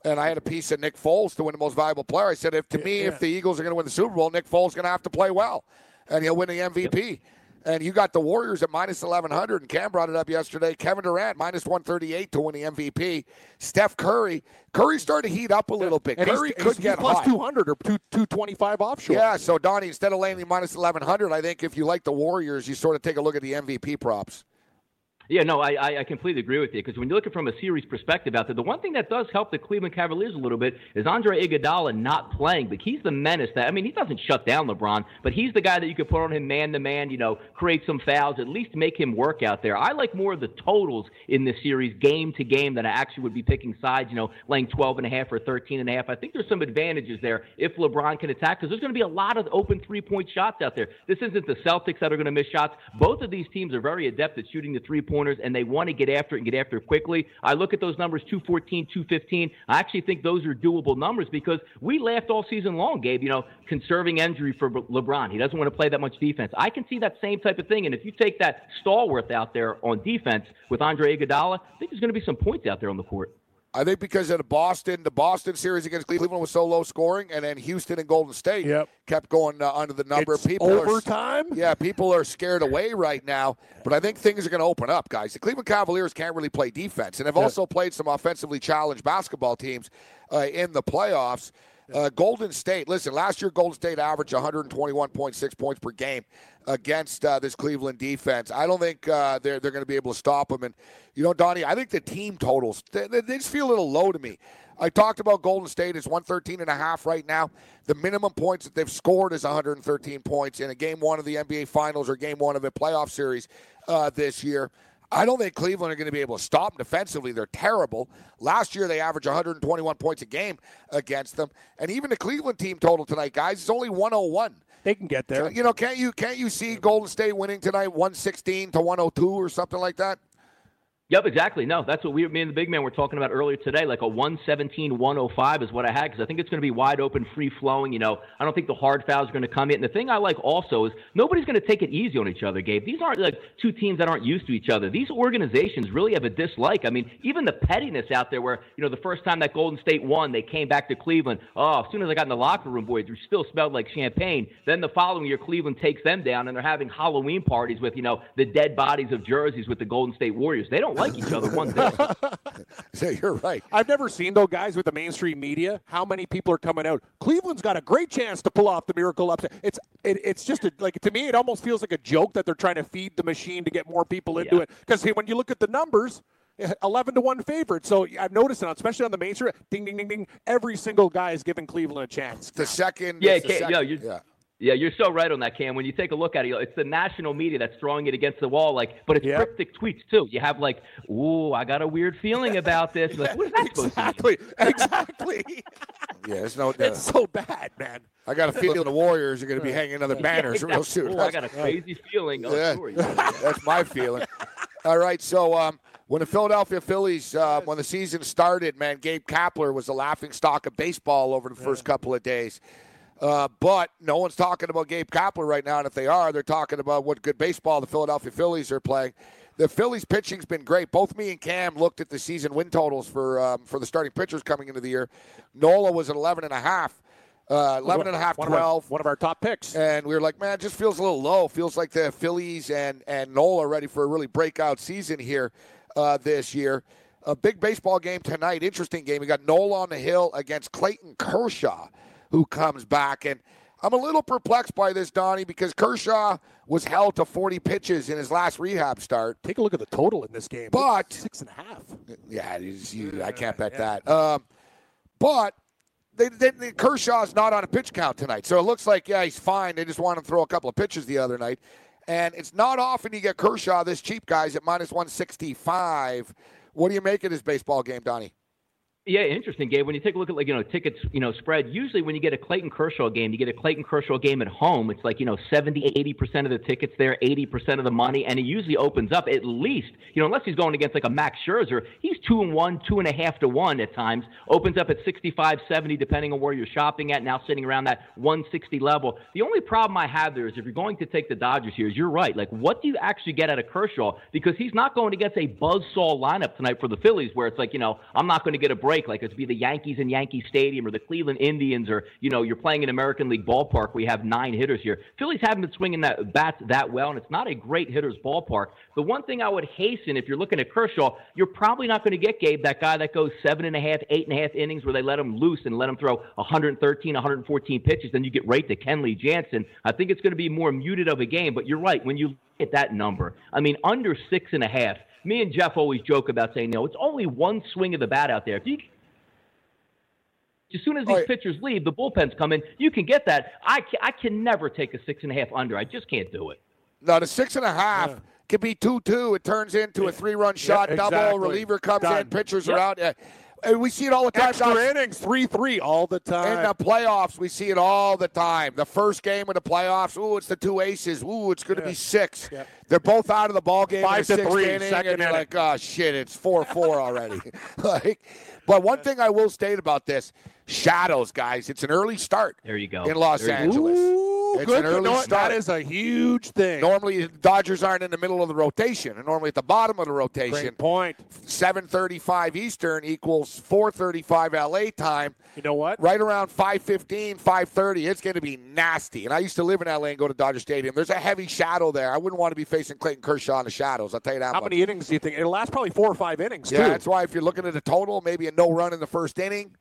and I had a piece of Nick Foles to win the most valuable player. I said, if to me, yeah. if the Eagles are going to win the Super Bowl, Nick Foles is going to have to play well, and he'll win the MVP. Yep. And you got the Warriors at minus 1,100, and Cam brought it up yesterday. Kevin Durant, minus 138 to win the MVP. Steph Curry. Curry started to heat up a little bit. And Curry he's, could he's get plus high. 200 or 2, 225 offshore. Yeah, so Donnie, instead of landing minus 1,100, I think if you like the Warriors, you sort of take a look at the MVP props. Yeah, no, I, I completely agree with you because when you look at from a series perspective out there, the one thing that does help the Cleveland Cavaliers a little bit is Andre Iguodala not playing, but he's the menace that I mean he doesn't shut down LeBron, but he's the guy that you could put on him man to man, you know, create some fouls, at least make him work out there. I like more of the totals in this series, game to game, than I actually would be picking sides, you know, laying 12 and a half or 13 and a half. I think there's some advantages there if LeBron can attack because there's going to be a lot of open three point shots out there. This isn't the Celtics that are going to miss shots. Both of these teams are very adept at shooting the three pointers, and they want to get after it and get after it quickly. I look at those numbers 214, 215. I actually think those are doable numbers because we laughed all season long, Gabe, you know, conserving injury for LeBron. He doesn't want to play that much defense. I can see that same type of thing. And if you take that stalwart out there on defense with Andre Iguodala, I think there's going to be some points out there on the court. I think because of the Boston, the Boston series against Cleveland was so low scoring, and then Houston and Golden State yep. kept going uh, under the number. It's people overtime. Are, yeah, people are scared away right now, but I think things are going to open up, guys. The Cleveland Cavaliers can't really play defense, and have also played some offensively challenged basketball teams uh, in the playoffs. Uh, Golden State, listen, last year Golden State averaged 121.6 points per game against uh, this Cleveland defense. I don't think uh, they're they're going to be able to stop them. And you know, Donnie, I think the team totals they, they, just feel a little low to me. I talked about Golden State is 113 and a half right now. The minimum points that they've scored is 113 points in a game one of the NBA Finals or game one of a playoff series uh, this year. I don't think Cleveland are going to be able to stop them defensively. They're terrible. Last year they averaged 121 points a game against them, and even the Cleveland team total tonight, guys, is only 101. They can get there. You know, can't you can't you see Golden State winning tonight 116 to 102 or something like that? Yep, exactly. No, that's what we, me and the big man were talking about earlier today. Like a 117, 105 is what I had because I think it's going to be wide open, free flowing. You know, I don't think the hard fouls are going to come in. And the thing I like also is nobody's going to take it easy on each other, Gabe. These aren't like two teams that aren't used to each other. These organizations really have a dislike. I mean, even the pettiness out there where, you know, the first time that Golden State won, they came back to Cleveland. Oh, as soon as I got in the locker room, boys, we still smelled like champagne. Then the following year, Cleveland takes them down and they're having Halloween parties with, you know, the dead bodies of jerseys with the Golden State Warriors. They don't like each other one day. so you're right. I've never seen though guys with the mainstream media. How many people are coming out? Cleveland's got a great chance to pull off the miracle upset. It's it, it's just a, like to me, it almost feels like a joke that they're trying to feed the machine to get more people into Yeah. it. Because when you look at the numbers. Eh, 11 to 1 favorite. So I've noticed it, especially on the mainstream. Ding, ding, ding, ding. Every single guy is giving Cleveland a chance. The second. Yeah, it's the second- no, you- yeah. Yeah, you're so right on that, Cam. When you take a look at it, it's the national media that's throwing it against the wall. Like, but it's Yeah. cryptic tweets too. You have like, "Ooh, I got a weird feeling about this." Like, what is that supposed to mean? Exactly. Exactly. Yeah, it's no. it's so bad, man. I got a feeling the Warriors are going to be hanging other banners real soon. I got a crazy feeling. Oh, Yeah. sure. That's my feeling. All right, so um, when the Philadelphia Phillies, uh, when the season started, man, Gabe Kapler was the laughing stock of baseball over the first couple of days. Uh, but no one's talking about Gabe Kapler right now, and if they are, they're talking about what good baseball the Philadelphia Phillies are playing. The Phillies pitching's been great. Both me and Cam looked at the season win totals for um, for the starting pitchers coming into the year. Nola was at 11 and a half. Uh, 11 and a half, One of our- 12. one of our top picks. And we were like, man, it just feels a little low. Feels like the Phillies and and Nola are ready for a really breakout season here uh, this year. A big baseball game tonight. Interesting game. We got Nola on the hill against Clayton Kershaw, who comes back. And I'm a little perplexed by this, Donnie, because Kershaw was held to 40 pitches in his last rehab start. Take a look at the total in this game. But- six and a half. Yeah, you- I can't bet that. Um, but they, they, they- Kershaw's not on a pitch count tonight, so it looks like yeah he's fine. They just want him to throw a couple of pitches the other night, and it's not often you get Kershaw this cheap, guys, at minus one sixty five. What do you make of this baseball game, Donnie? Yeah, interesting, Gabe. When you take a look at like you know tickets, you know spread. Usually, when you get a Clayton Kershaw game, you get a Clayton Kershaw game at home. It's like you know 70, 80 percent of the tickets there, eighty percent of the money, and it usually opens up at least you know unless he's going against like a Max Scherzer, he's two and one, two and a half to one at times. Opens up at 65, 70, depending on where you're shopping at. Now sitting around that 160 level. The only problem I have there is if you're going to take the Dodgers here, is you're right. Like, what do you actually get out of Kershaw? Because he's not going against a buzzsaw lineup tonight for the Phillies, where it's like you know I'm not going to get a break. Like it's be the Yankees in Yankee Stadium or the Cleveland Indians, or you know you're playing in American League ballpark. We have nine hitters here. Phillies haven't been swinging that bats that well, and it's not a great hitter's ballpark. The one thing I would hasten if you're looking at Kershaw, you're probably not going to get Gabe that guy that goes seven and a half, eight and a half innings where they let him loose and let him throw 113, 114 pitches. Then you get right to Kenley Jansen. I think it's going to be more muted of a game. But you're right when you look at that number. I mean, under six and a half. Me and Jeff always joke about saying, no, it's only one swing of the bat out there. If you as soon as these yeah. pitchers leave, the bullpens come in. You can get that. I can, I can never take a six and a half under. I just can't do it. No, the six and a half could be two two. It turns into a three run shot double. exactly. Reliever comes in. Pitchers Yep. are out. And we see it all the time. Extra guys. innings, three three all the time. In the playoffs, we see it all the time. The first game of the playoffs, ooh, it's the two aces. Ooh, it's going to be six. Yeah. They're both out of the ball game. Five to sixth three, inning, second and you're inning. like, oh shit, it's four four already. like, but one thing I will state about this: shadows, guys. It's an early start. There you go. In Los There. Angeles, Ooh, it's good. an You early know start. That is a huge thing. Normally, Dodgers aren't in the middle of the rotation, and normally at the bottom of the rotation. Great point. 7:35 Eastern equals 4:35 LA time. You know what? Right around 5:15, 5:30, it's going to be nasty. And I used to live in LA and go to Dodger Stadium. There's a heavy shadow there. I wouldn't want to be facing Clayton Kershaw in the shadows. I'll tell you that How much. many innings do you think? It'll last probably four or five innings yeah, too. that's why if you're looking at a total, maybe a no run in the first inning.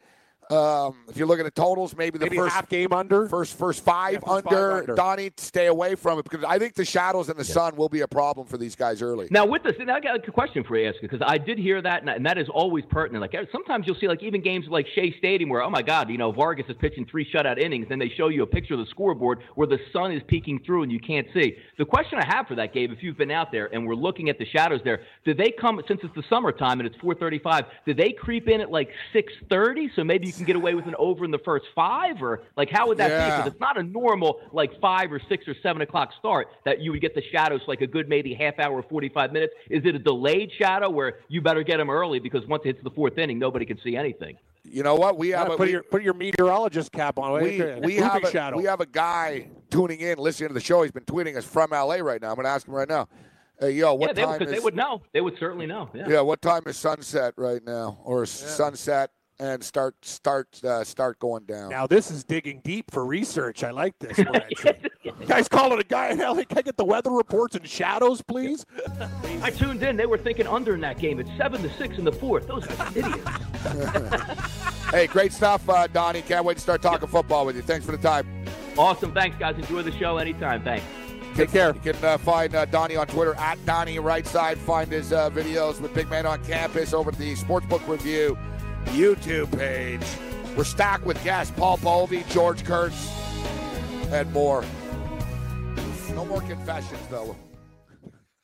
Um, if you're looking at totals, maybe the Maybe first half game under. first first five, Yeah, first five under. under. Donnie, stay away from it because I think the shadows and the sun will be a problem for these guys early. Now, with this, now I got a question for you, because I did hear that, and- and that is always pertinent. Like sometimes you'll see, like even games like Shea Stadium, where oh my God, you know Vargas is pitching three shutout innings, then they show you a picture of the scoreboard where the sun is peeking through and you can't see. The question I have for that, Gabe, if you've been out there and we're looking at the shadows there, do they come since it's the summertime and it's 4:35? Do they creep in at like 6:30, so maybe you can get away with an over in the first five, or like how would that be? Yeah. Because it's not a normal like five or six or seven o'clock start that you would get the shadows like a good maybe half hour, forty five minutes. Is it a delayed shadow where you better get them early because once it hits the fourth inning, nobody can see anything? You know what? We have Yeah, a, put we, your put your meteorologist cap on. we, we have a, shadow. we have a guy tuning in, listening to the show. He's been tweeting us from LA right now. I'm going to ask him right now. Hey, yo, what yeah, they, time because is? they would know. They would certainly know. Yeah. Yeah, what time is sunset right now, or is sunset and start start uh, start going down? Now this is digging deep for research. I like this. We're entering. Guys calling a guy in LA. Can I get the weather reports and shadows, please? I tuned in. They were thinking under in that game. It's seven to six in the fourth. Those are idiots. Hey, great stuff, uh, Donnie. Can't wait to start talking football with you. Thanks for the time. Awesome. Thanks, guys. Enjoy the show anytime. Thanks. Take care. You can uh, find uh, Donnie on Twitter at Donnie Right Side. Find his uh, videos with Big Man on Campus over at the Sportsbook Review YouTube page. We're stacked with guests Paul Bovi, George Kurtz, and more. No more confessions, though.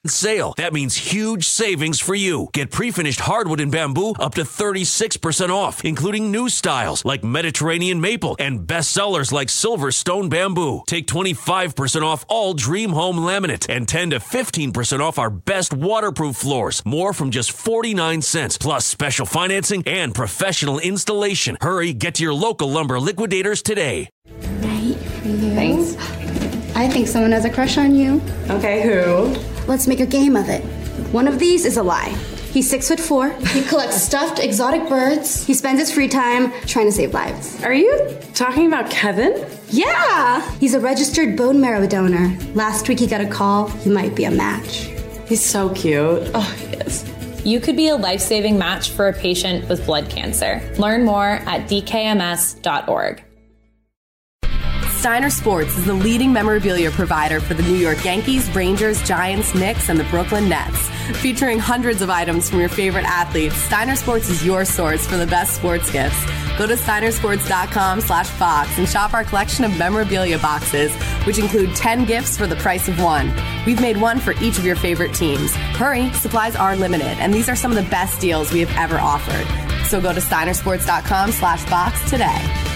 Sale. That means huge savings for you. Get pre-finished hardwood and bamboo up to 36% off, including new styles like Mediterranean maple and bestsellers like Silverstone bamboo. Take 25% off all Dream Home laminate and 10 to 15% off our best waterproof floors. More from just 49 cents plus special financing and professional installation. Hurry, get to your local lumber liquidators today. Right. Thanks. I think someone has a crush on you. Okay, who? Let's make a game of it. One of these is a lie. He's six foot four. He collects stuffed exotic birds. He spends his free time trying to save lives. Are you talking about Kevin? Yeah! He's a registered bone marrow donor. Last week he got a call. He might be a match. He's so cute. Oh, he is. You could be a life saving match for a patient with blood cancer. Learn more at dkms.org. Steiner Sports is the leading memorabilia provider for the New York Yankees, Rangers, Giants, Knicks, and the Brooklyn Nets. Featuring hundreds of items from your favorite athletes, Steiner Sports is your source for the best sports gifts. Go to steinersports.com slash box and shop our collection of memorabilia boxes, which include 10 gifts for the price of one. We've made one for each of your favorite teams. Hurry, supplies are limited, and these are some of the best deals we have ever offered. So go to steinersports.com slash box today.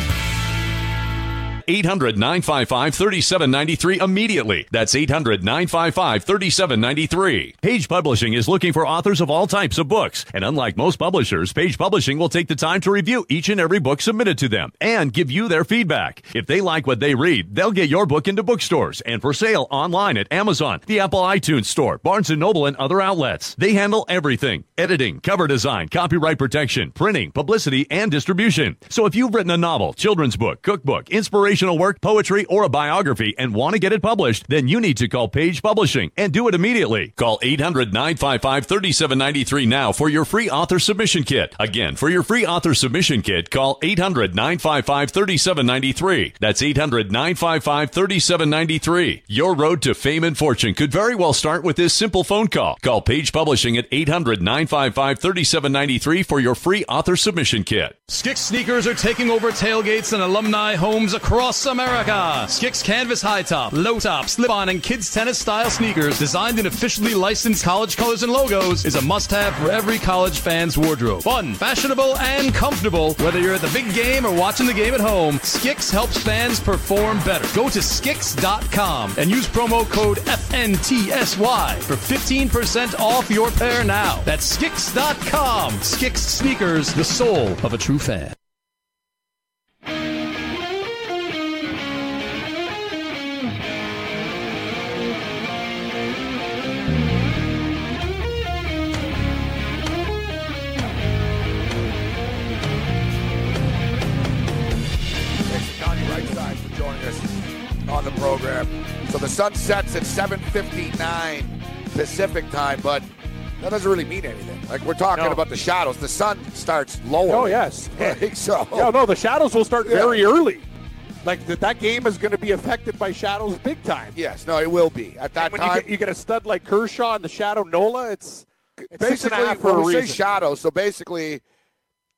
800 955 3793 immediately. That's 800 955 3793. Page Publishing is looking for authors of all types of books. And unlike most publishers, Page Publishing will take the time to review each and every book submitted to them and give you their feedback. If they like what they read, they'll get your book into bookstores and for sale online at Amazon, the Apple iTunes Store, Barnes & Noble, and other outlets. They handle everything editing, cover design, copyright protection, printing, publicity, and distribution. So if you've written a novel, children's book, cookbook, inspirational work, poetry, or a biography and want to get it published, then you need to call Page Publishing and do it immediately. Call 800 955 3793 now for your free author submission kit. Again, for your free author submission kit, call 800 955 3793. That's 800 955 3793. Your road to fame and fortune could very well start with this simple phone call. Call Page Publishing at 800 955 3793 for your free author submission kit. Skicks sneakers are taking over tailgates and alumni homes across America. Skicks canvas high top, low top, slip on, and kids tennis style sneakers designed in officially licensed college colors and logos is a must have for every college fan's wardrobe. Fun, fashionable, and comfortable. Whether you're at the big game or watching the game at home, Skicks helps fans perform better. Go to Skicks.com and use promo code FNTSY for 15% off your pair now. That's Skicks.com. Skicks sneakers, the soul of a true fan. On the program. So the sun sets at 7:59 Pacific time, but that doesn't really mean anything. Like we're talking No. about the shadows. The sun starts lower. Oh yes. Like, so Yeah, no, the shadows will start Yeah. very early. Like that, that game is going to be affected by shadows big time. yes, no, it will be at that time. you get, you get a stud like Kershaw and the shadow Nola, it's, it's six and a basically, for we say reason. shadow, so basically,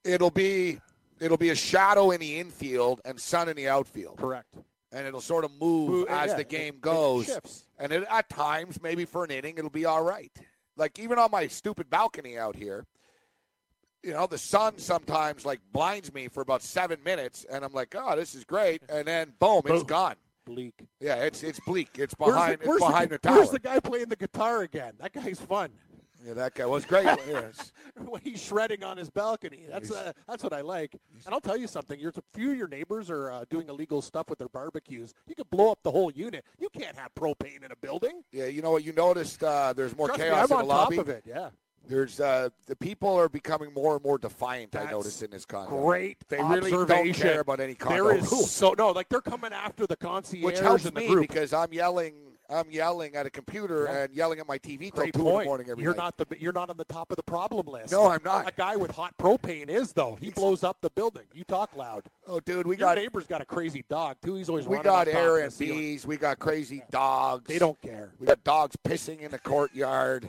it'll be it'll be a shadow in the infield and sun in the outfield. Correct. And it'll sort of move Move, as yeah, the game it goes. shifts. and it, at times, maybe for an inning, it'll be all right. Like even on my stupid balcony out here, you know, the sun sometimes like blinds me for about seven minutes, and I'm like, oh, this is great, and then boom, it's Boom. gone. Bleak. Yeah, it's it's bleak. It's Where's behind the, where's it's behind the, the, tower. Where's the guy playing the guitar again? That guy's fun. Yeah, that guy was great. yes. when he's shredding on his balcony. That's uh, that's what I like. And I'll tell you something. Your a few of your neighbors are uh, doing illegal stuff with their barbecues. You could blow up the whole unit. You can't have propane in a building. Yeah, you know what? You noticed uh, there's more Trust me, chaos I'm in on the lobby. top of it. Yeah. There's uh, the people are becoming more and more defiant. I That's noticed in this condo. Great They really don't observation. care about any condo There is rules. so no, like they're coming after the concierge which helps and the me group. because I'm yelling. I'm yelling at a computer Yeah. and yelling at my TV till two in the morning every you're night. not the you're not on the top of the problem list. No, I'm not. A guy with hot propane is though. He blows up the building. You talk loud. Oh, dude, we Your got neighbor's got a crazy dog too. He's always we running got Airbnbs. We got crazy dogs. They don't care. We got dogs pissing in the courtyard.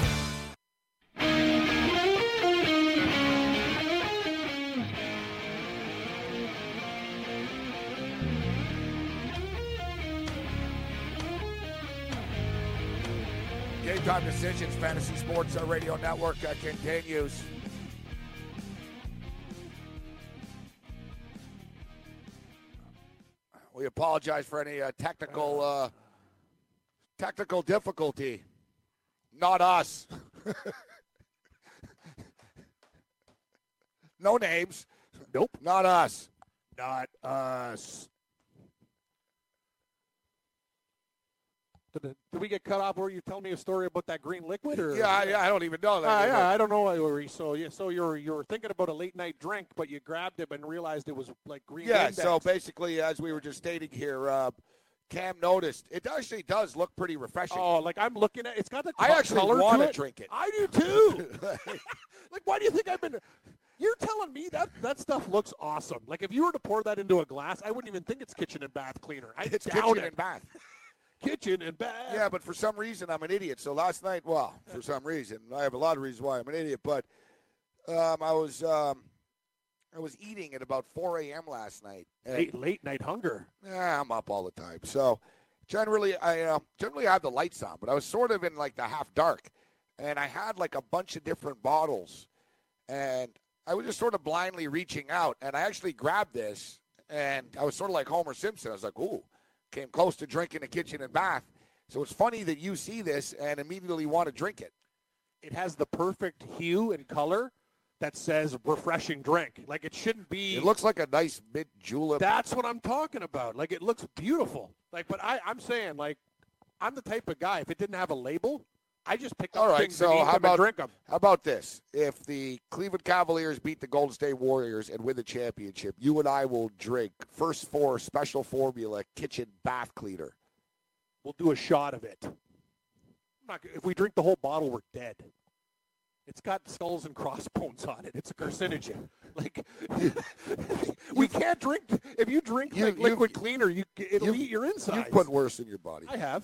Time decisions. Fantasy Sports uh, Radio Network uh, continues. We apologize for any uh, technical uh, technical difficulty. Not us. no names. Nope. Not us. Not us. Did, we get cut off? Where you telling me a story about that green liquid? Or Yeah, I, I don't even know that. Ah, yeah, I don't know. So yeah, so you're you're thinking about a late night drink, but you grabbed it and realized it was like green. Yeah, index. so basically, as we were just stating here, uh, Cam noticed it actually does look pretty refreshing. Oh, like I'm looking at it's got the I actually want to drink it. I do too. like, why do you think I've been? You're telling me that that stuff looks awesome. Like, if you were to pour that into a glass, I wouldn't even think it's kitchen and bath cleaner. I It's doubt kitchen it. and bath. Kitchen and bath. Yeah, but for some reason I'm an idiot. So last night, well, for some reason, I have a lot of reasons why I'm an idiot. But um, I was um, I was eating at about 4 a.m. last night. Late, late night hunger. Yeah, I'm up all the time. So generally, I uh, generally have the lights on, but I was sort of in like the half dark, and I had like a bunch of different bottles, and I was just sort of blindly reaching out, and I actually grabbed this, and I was sort of like Homer Simpson. I was like, ooh, came close to drinking the kitchen and bath. So it's funny that you see this and immediately want to drink it. It has the perfect hue and color that says refreshing drink. Like it shouldn't be. It looks like a nice mint julep. That's what I'm talking about. Like it looks beautiful. Like, but I, I'm saying like, I'm the type of guy. If it didn't have a label, I just pick up All right, things so how about drink them. how about this? If the Cleveland Cavaliers beat the Golden State Warriors and win the championship, you and I will drink first four special formula kitchen bath cleaner. We'll do a shot of it. I'm not, if we drink the whole bottle, we're dead. It's got skulls and crossbones on it. It's a carcinogen. Like we can't drink. If you drink You- like liquid cleaner, you it'll eat your insides. You've put worse in your body. I have.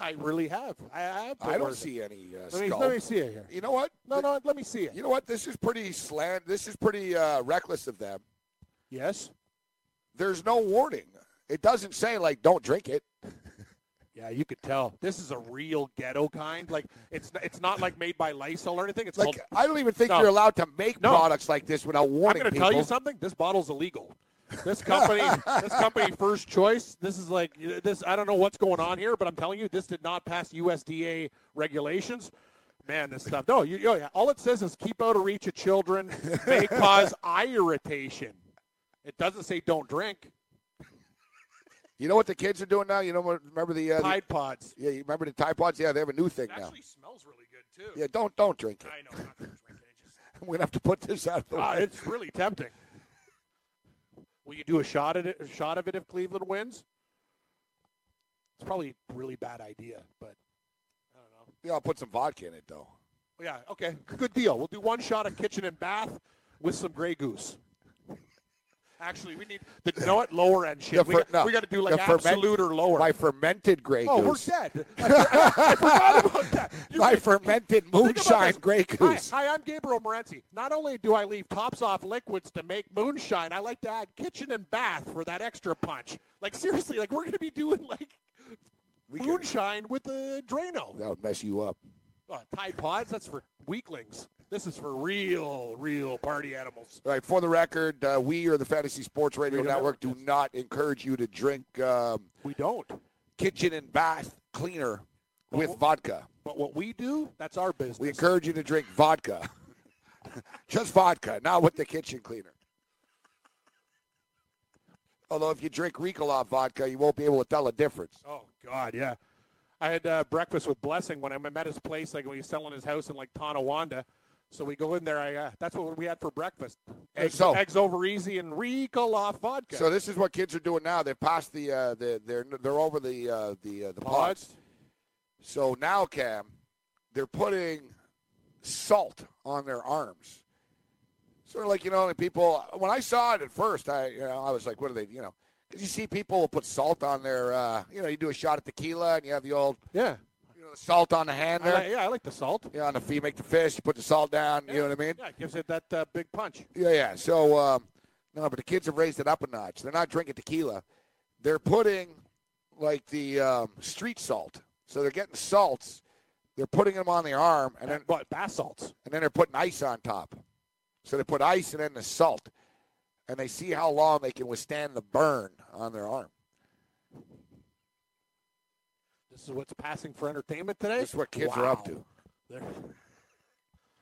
I really have. I have. I don't worse- see any uh, Let me, skull. let me see it here. You know what? No, no. Let me see it. You know what? This is pretty slant. This is pretty uh, reckless of them. Yes. There's no warning. It doesn't say like don't drink it. Yeah, you could tell. This is a real ghetto kind. Like it's it's not like made by Lysol or anything. It's Like called. I don't even think No. you're allowed to make No. products like this without warning. I'm going to tell you something. This bottle's illegal. This company, this company, first choice. This is like this. I don't know what's going on here, but I'm telling you, this did not pass USDA regulations. Man, this stuff. No, you, oh yeah. All it says is keep out of reach of children. May cause eye irritation. It doesn't say don't drink. You know what the kids are doing now? You know? Remember the uh, the- Tide Pods. Yeah, you remember the Tide Pods? Yeah, they have a new thing It now. actually smells really good too. Yeah, don't don't drink it. I know. I'm not drink it. It just- We're gonna have to put this out of the Ah, way. it's really tempting. Will you do a shot at it? A shot of it if Cleveland wins? It's probably a really bad idea, but I don't know. Yeah, I'll put some vodka in it though. Yeah, okay, good deal. We'll do one shot of kitchen and bath with some Grey Goose. Actually, we need the you know what lower end shit. The we, got, no, we got to do like the ferment- Absolut or lower. My fermented Grey oh, Goose. we're dead. I, I- I forgot about that. You My guys- fermented moonshine this. Grey Hi, Goose. hi, I'm Gabriel Morency. Not only do I leave tops off liquids to make moonshine, I like to add kitchen and bath for that extra punch. Like seriously, like we're gonna be doing like moonshine with the Drano. That would mess you up. Oh, Tide Pods, that's for weaklings. This is for real, real party animals. All right, for the record, uh, we or the Fantasy Sports Radio Radio Network do not encourage you to drink um, We don't. kitchen and bath cleaner with vodka. But what we do, that's our business. We encourage you to drink vodka. Just vodka, not with the kitchen cleaner. Although if you drink Ricola vodka, you won't be able to tell a difference. Oh God, yeah. I had uh, breakfast with Blessing when I met his place, like when he's selling his house in like Tonawanda. So we go in there. I uh, that's what we had for breakfast: eggs, so- eggs over easy and Ricola vodka. So this is what kids are doing now. They've passed the uh, the they're they're over the uh, the uh, the pods. Pods? So now, Cam, they're putting salt on their arms. Sort of like you know, like people. When I saw it at first, I you know I was like, what are they? You know, because you see people will put salt on their. Uh, you know, you do a shot of tequila and you have the old yeah, the salt on the hand I there. like, yeah, I like the salt. Yeah, on the feet, make the fish. You put the salt down. You know what I mean? Yeah, it gives it that uh, big punch. Yeah, yeah. So um, no, but the kids have raised it up a notch. They're not drinking tequila. They're putting like the um, street salt. So they're getting salts. They're putting them on the arm, and then what bath salts, and then they're putting ice on top. So they put ice and then the salt, and they see how long they can withstand the burn on their arm. This is what's passing for entertainment today. This is what kids are up to. They're-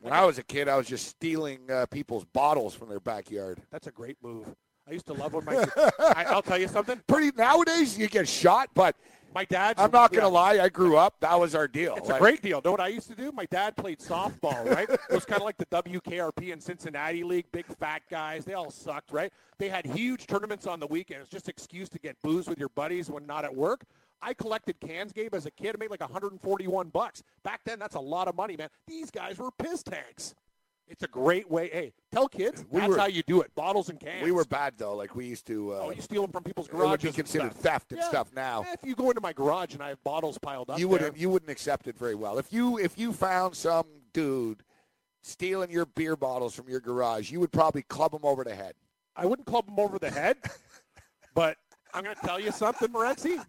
When I was a kid, I was just stealing uh, people's bottles from their backyard. That's a great move. I used to love when my. I, I'll tell you something. Pretty nowadays, you get shot, but My dad. I'm not gonna lie. I grew up. That was our deal. It's Like- a great deal. Know what I used to do? My dad played softball, right? it was kind of like the WKRP in Cincinnati League. Big fat guys. They all sucked, right? They had huge tournaments on the weekend. It's just excuse to get booze with your buddies when not at work. I collected cans, Gabe, as a kid. I made like 141 bucks. Back then, that's a lot of money, man. These guys were piss tanks. It's a great way. Hey, tell kids We that's were- how you do it. Bottles and cans. We were bad though. Like we used to. Uh, Oh, you steal them from people's it would garages. be considered stuff. theft and Yeah. stuff now. If you go into my garage and I have bottles piled up, you there, wouldn't. You wouldn't accept it very well. If you if you found some dude stealing your beer bottles from your garage, you would probably club him over the head. I wouldn't club him over the head, but I'm going to tell you something, Morency.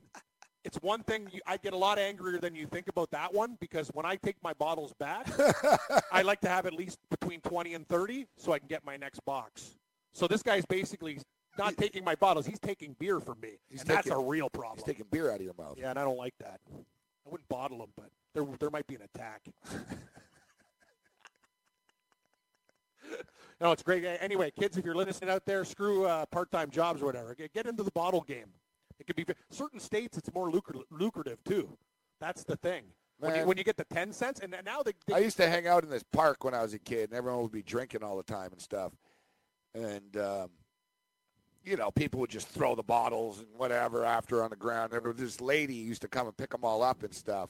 It's one thing you, I get a lot angrier than you think about that one because when I take my bottles back, I like to have at least between 20 and 30 so I can get my next box. So this guy's basically not taking my bottles; he's taking beer from me, He's and that's a real problem. He's taking beer out of your mouth. Yeah, and I don't like that. I wouldn't bottle them, but there there might be an attack. no, it's great. Anyway, kids, if you're listening out there, screw uh, part-time jobs or whatever. Get into the bottle game. It could be certain states. It's more lucrative, lucrative too. That's the thing. When you, when you get the ten cents, and now they, they I used to hang out in this park when I was a kid, and everyone would be drinking all the time and stuff. And um, you know, people would just throw the bottles and whatever after on the ground. And this lady used to come and pick them all up and stuff.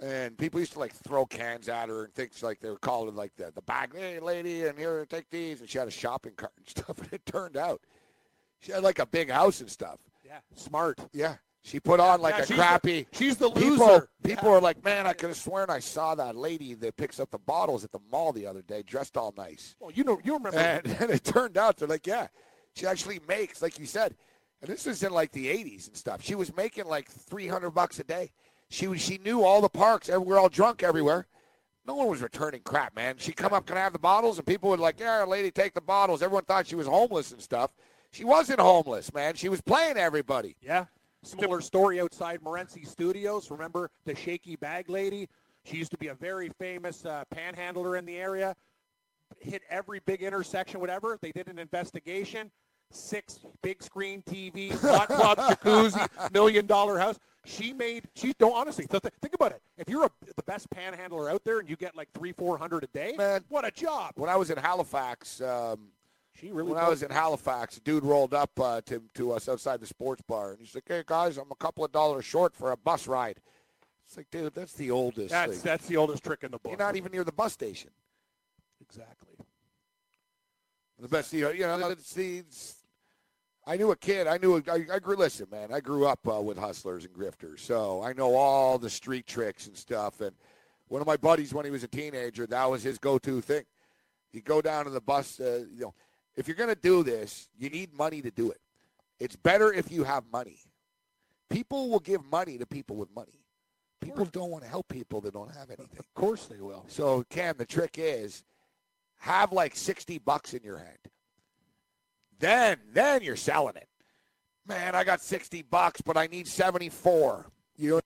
And people used to like throw cans at her and things like they were calling like the the bag, hey lady, and here take these. And she had a shopping cart and stuff. And it turned out she had like a big house and stuff. Yeah, smart. Yeah. She put on like Yeah, a she's the- crappy. she's the people, loser. People are like, man, I could have sworn I saw that lady that picks up the bottles at the mall the other day, dressed all nice. Well, you know, you remember. And, and it turned out they're like, yeah, she actually makes, like you said, and this was in like the '80s and stuff. She was making like 300 bucks a day. She was, she knew all the parks. and We're all drunk everywhere. No one was returning crap, man. She'd come up, can I have the bottles? And people would like, yeah, lady, take the bottles. Everyone thought she was homeless and stuff. She wasn't homeless, man. She was playing everybody. Yeah. Similar story outside Morency Studios. Remember the shaky bag lady? She used to be a very famous uh, panhandler in the area. Hit every big intersection, whatever. They did an investigation. Six big screen TVs, hot club, jacuzzi, million dollar house. She made. She don't honestly th- th- think about it. If you're a, the best panhandler out there and you get like three, four hundred a day, Man. what a job! When I was in Halifax, um, She really. when I was in Halifax, a dude rolled up uh, to, to us outside the sports bar, and he's like, "Hey guys, I'm a couple of dollars short for a bus ride." It's like, dude, that's the oldest. That's thing. that's the oldest trick in the book. You're not even near the bus station. exactly. The best, you know, you know it's the. It's, I knew a kid. I knew. A, I, I grew. Listen, man. I grew up uh, with hustlers and grifters, so I know all the street tricks and stuff. And one of my buddies, when he was a teenager, that was his go-to thing. You go down to the bus. Uh, you know, if you're gonna do this, you need money to do it. It's better if you have money. People will give money to people with money. People don't want to help people that don't have anything. Of course they will. So, Cam, the trick is have like 60 bucks in your hand. Then, then you're selling it. Man, I got 60 bucks, but I need 74. You know,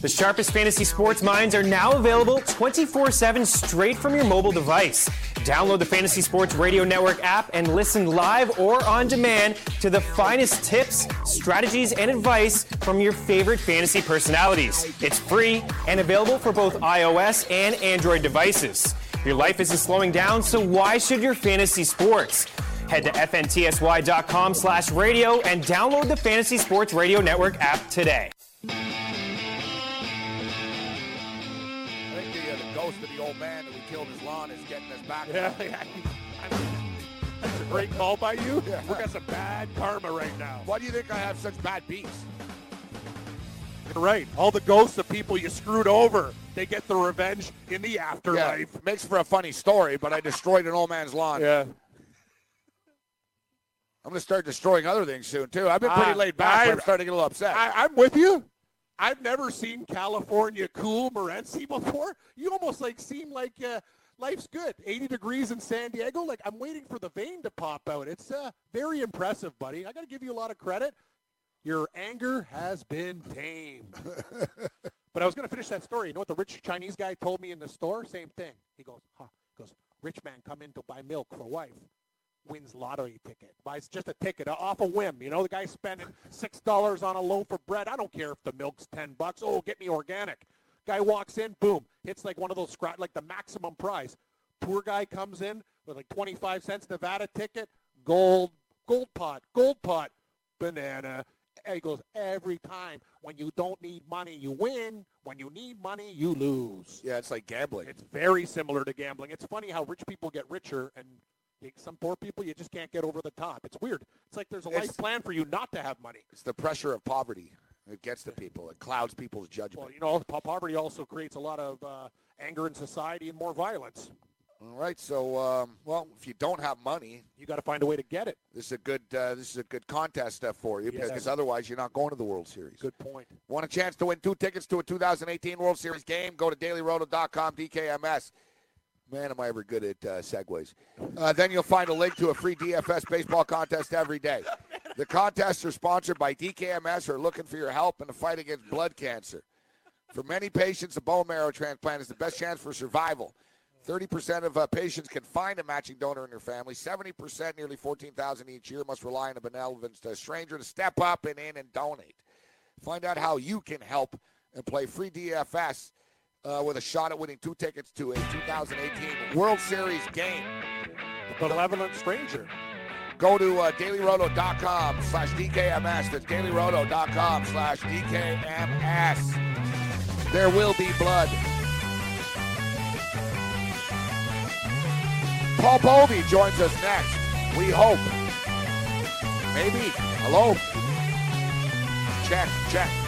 The sharpest fantasy sports minds are now available 24 7 straight from your mobile device. Download the Fantasy Sports Radio Network app and listen live or on demand to the finest tips, strategies, and advice from your favorite fantasy personalities. It's free and available for both iOS and Android devices. Your life isn't slowing down, so why should your fantasy sports? Head to fntsy.com slash radio and download the Fantasy Sports Radio Network app today. Old man that we killed his lawn is getting us back. Yeah, yeah. That's a great call by you. Yeah. We got some bad karma right now. Why do you think I have such bad beats? You're right. All the ghosts of people you screwed over, they get the revenge in the Yeah, afterlife. makes for a funny story, but I destroyed an old man's lawn. Yeah. I'm going to start destroying other things soon, too. I've been pretty I- laid back, I- I'm starting to get a little upset. I, I'm with you. I've never seen California cool Morency before. You almost like seem like uh, life's good. 80 degrees in San Diego. Like I'm waiting for the vein to pop out. It's uh, very impressive, buddy. I got to give you a lot of credit. Your anger has been tamed. but I was going to finish that story. You know what the rich Chinese guy told me in the store? Same thing. He goes, huh. He goes, rich man come in to buy milk for wife wins lottery ticket. Buys just a ticket uh, off a whim. You know, the guy's spending six dollars on a loaf of bread. I don't care if the milk's ten bucks. Oh, get me organic. Guy walks in, boom, hits like one of those scratch, like the maximum prize. Poor guy comes in with like twenty five cents Nevada ticket, gold, gold pot, gold pot, banana. And he goes every time. When you don't need money, you win. When you need money, you lose. yeah, it's like gambling. It's very similar to gambling. It's funny how rich people get richer and some poor people you just can't get over the top. It's weird. It's like there's a It's- life plan for you not to have money. It's the pressure of poverty. It gets to people. It clouds people's judgment. Well, you know, po- poverty also creates a lot of uh, anger in society and more violence. All right, so um, well, if you don't have money, You got to find a way to get it. this is a good uh, this is a good contest stuff for you Yes. because otherwise you're not going to the World Series. Good point. Want a chance to win two tickets to a 2018 World Series game? Go to dailyroto.com DKMS. Man, am I ever good at uh, segues. Uh, then you'll find a link to a free DFS baseball contest every day. The contests are sponsored by DKMS who are looking for your help in the fight against blood cancer. For many patients, a bone marrow transplant is the best chance for survival. 30% of uh, patients can find a matching donor in their family. 70%, nearly 14,000 each year, must rely on a benevolent uh, stranger to step up and in and donate. Find out how you can help and play free DFS uh, with a shot at winning two tickets to a 2018 World Series game. The Benevolent stranger. Go to uh, dailyroto.com slash DKMS. That's dailyroto.com slash DKMS. There will be blood. Paul Bovi joins us next. We hope. Maybe. Hello? Check, check.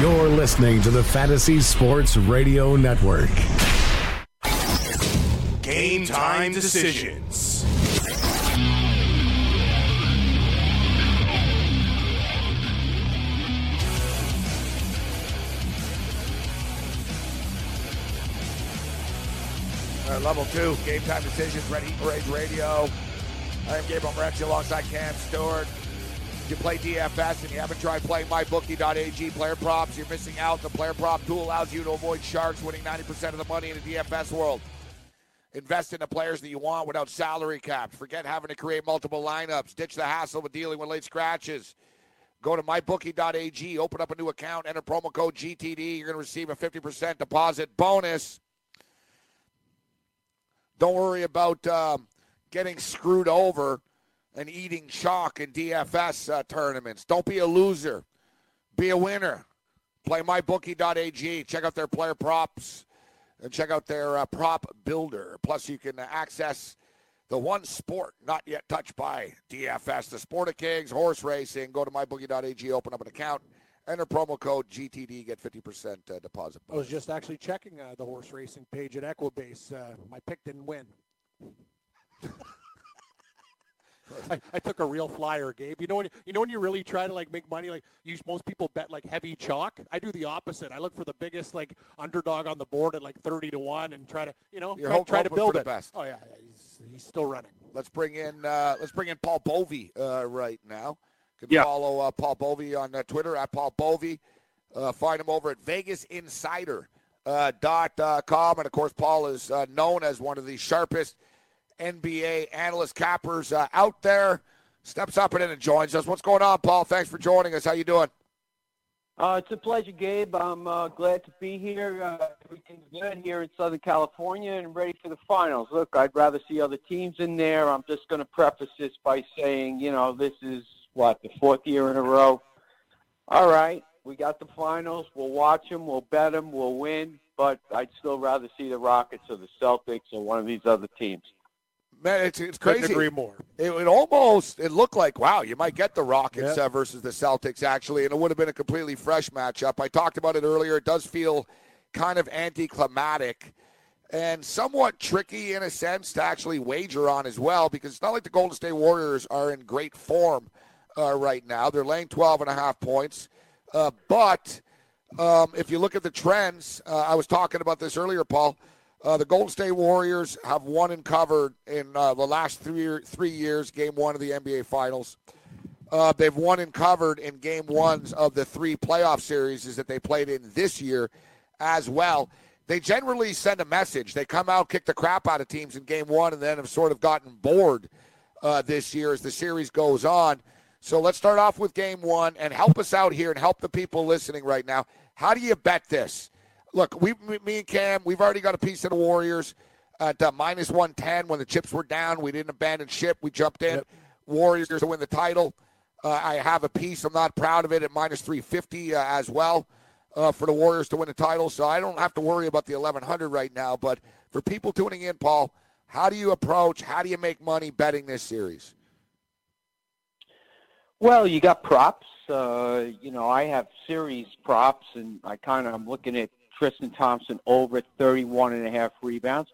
You're listening to the Fantasy Sports Radio Network. Game time decisions. Level two, game time decisions, Red Heat Rage Radio. I am Gabriel Morency alongside Cam Stewart. You play DFS and you haven't tried playing MyBookie.ag player props, you're missing out. The player prop tool allows you to avoid sharks winning 90% of the money in the DFS world. Invest in the players that you want without salary caps. Forget having to create multiple lineups. Ditch the hassle of dealing with late scratches. Go to mybookie.ag, open up a new account, enter promo code GTD. You're going to receive a 50% deposit bonus. Don't worry about um, getting screwed over and eating chalk in DFS uh, tournaments. Don't be a loser. Be a winner. Play mybookie.ag. Check out their player props and check out their uh, prop builder. Plus, you can access the one sport not yet touched by DFS, the Sport of Kings, horse racing. Go to mybookie.ag, open up an account, enter promo code GTD, get 50% uh, deposit. I was just actually checking uh, the horse racing page at Equibase. Uh, my pick didn't win. I, I, took a real flyer, Gabe. You know when you know when you really try to like make money, like you, most people bet like heavy chalk. I do the opposite. I look for the biggest like underdog on the board at like thirty to one and try to you know You're try, try to build it. best. Oh yeah, he's, he's still running. Let's bring in uh, let's bring in Paul Bovi uh, right now. You can Yeah. follow uh, Paul Bovi on uh, Twitter at Paul Bovi. Uh, find him over at VegasInsider uh, dot uh, com, and of course, Paul is uh, known as one of the sharpest NBA analyst cappers uh, out there. Steps up and in and joins us. What's going on, Paul? Thanks for joining us. How you doing? Uh, it's a pleasure, Gabe. I'm uh, glad to be here. Uh, everything's good here in Southern California and ready for the finals. Look, I'd rather see other teams in there. I'm just going to preface this by saying, you know, this is, what, the fourth year in a row? All right, we got the finals. We'll watch them. We'll bet them. We'll win. But I'd still rather see the Rockets or the Celtics or one of these other teams. Man, it's, it's Couldn't crazy. agree more. It, it almost it looked like wow, you might get the Rockets uh, versus the Celtics actually, and it would have been a completely fresh matchup. I talked about it earlier. It does feel kind of anticlimactic and somewhat tricky in a sense to actually wager on as well because it's not like the Golden State Warriors are in great form uh, right now. They're laying 12 and a half points, uh, but um, if you look at the trends, uh, I was talking about this earlier, Paul. Uh, the Golden State Warriors have won and covered in uh, the last three three years. Game one of the NBA Finals. Uh, they've won and covered in game ones of the three playoff series that they played in this year as well. They generally send a message. They come out, kick the crap out of teams in game one, and then have sort of gotten bored uh, this year as the series goes on. So let's start off with game one and help us out here and help the people listening right now. How do you bet this? Look, we, me- and Cam, we've already got a piece of the Warriors at uh, minus 110 when the chips were down. We didn't abandon ship. We jumped in. Warriors to win the title. Uh, I have a piece. I'm not proud of it at minus 350 uh, as well uh, for the Warriors to win the title. So I don't have to worry about the 1100 right now. But for people tuning in, Paul, how do you approach? How do you make money betting this series? Well, you got props. Uh, you know, I have series props, and I kind of I'm looking at Tristan Thompson over 31 and a half rebounds,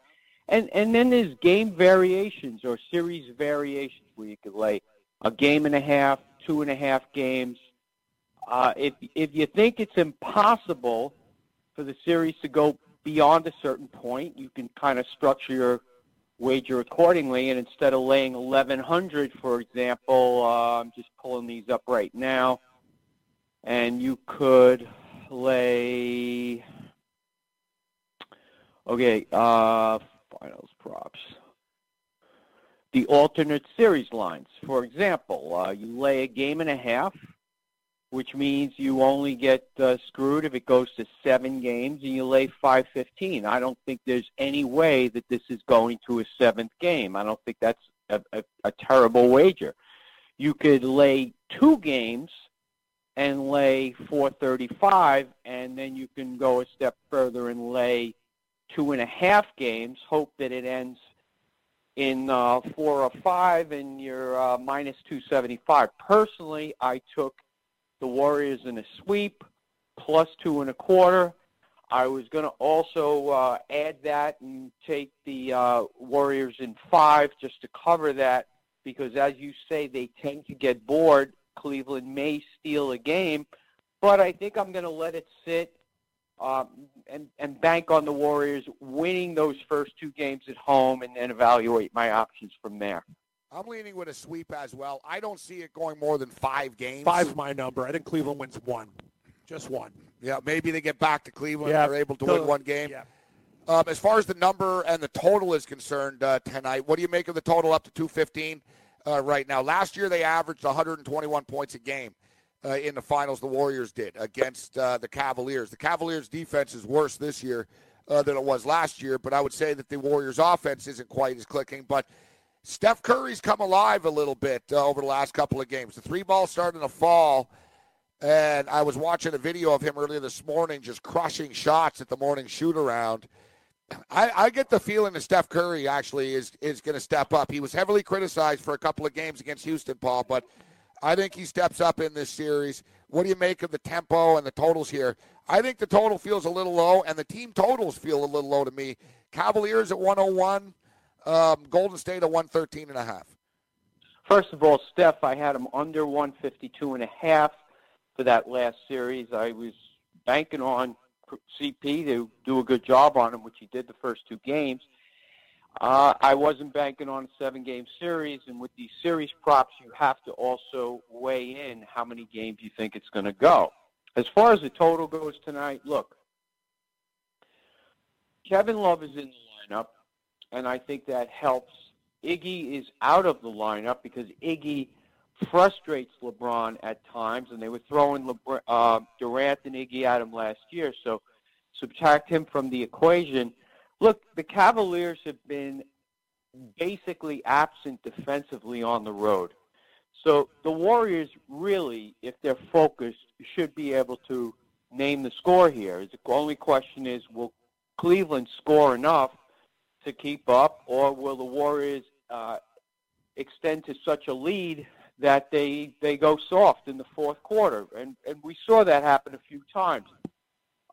and and then there's game variations or series variations where you could lay a game and a half, two and a half games. Uh, if if you think it's impossible for the series to go beyond a certain point, you can kind of structure your wager accordingly. And instead of laying 1100, for example, uh, I'm just pulling these up right now, and you could lay. Okay, uh, finals props. The alternate series lines, for example, uh, you lay a game and a half, which means you only get uh, screwed if it goes to seven games, and you lay 515. I don't think there's any way that this is going to a seventh game. I don't think that's a, a, a terrible wager. You could lay two games and lay 435, and then you can go a step further and lay two and a half games, hope that it ends in uh, four or five, and you're uh, minus 275. Personally, I took the Warriors in a sweep, plus two and a quarter. I was going to also uh, add that and take the uh, Warriors in five just to cover that because, as you say, they tend to get bored. Cleveland may steal a game, but I think I'm going to let it sit um, and and bank on the Warriors winning those first two games at home, and then evaluate my options from there. I'm leaning with a sweep as well. I don't see it going more than five games. Five's my number. I think Cleveland wins one, just one. Yeah, maybe they get back to Cleveland. Yeah. They're able to Till- win one game. yeah. Um, as far as the number and the total is concerned uh, tonight, what do you make of the total up to 215 uh, right now? Last year they averaged 121 points a game uh, in the finals. The Warriors did against uh, the Cavaliers. The Cavaliers' defense is worse this year uh, than it was last year, but I would say that the Warriors' offense isn't quite as clicking. But Steph Curry's come alive a little bit uh, over the last couple of games. The three ball starting to fall. And I was watching a video of him earlier this morning just crushing shots at the morning shoot around. I, I get the feeling that Steph Curry actually is is going to step up. He was heavily criticized for a couple of games against Houston, Paul, but I think he steps up in this series. What do you make of the tempo and the totals here? I think the total feels a little low, and the team totals feel a little low to me. Cavaliers at 101, um, Golden State at 113 and a half. First of all, Steph, I had him under 152 and a half for that last series. I was banking on CP to do a good job on him, which he did the first two games. Uh, I wasn't banking on a seven-game series, and with these series props, you have to also weigh in how many games you think it's going to go. As far as the total goes tonight, look, Kevin Love is in the lineup, and I think that helps. Iggy is out of the lineup because Iggy frustrates LeBron at times, and they were throwing LeBron, uh, Durant and Iggy at him last year. So subtract him from the equation. Look, the Cavaliers have been basically absent defensively on the road. So the Warriors really, if they're focused, should be able to name the score here. The only question is, will Cleveland score enough to keep up, or will the Warriors uh, extend to such a lead that they they go soft in the fourth quarter? And and we saw that happen a few times.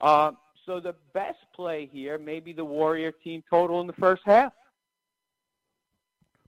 Uh, so the best play here may be the Warrior team total in the first half.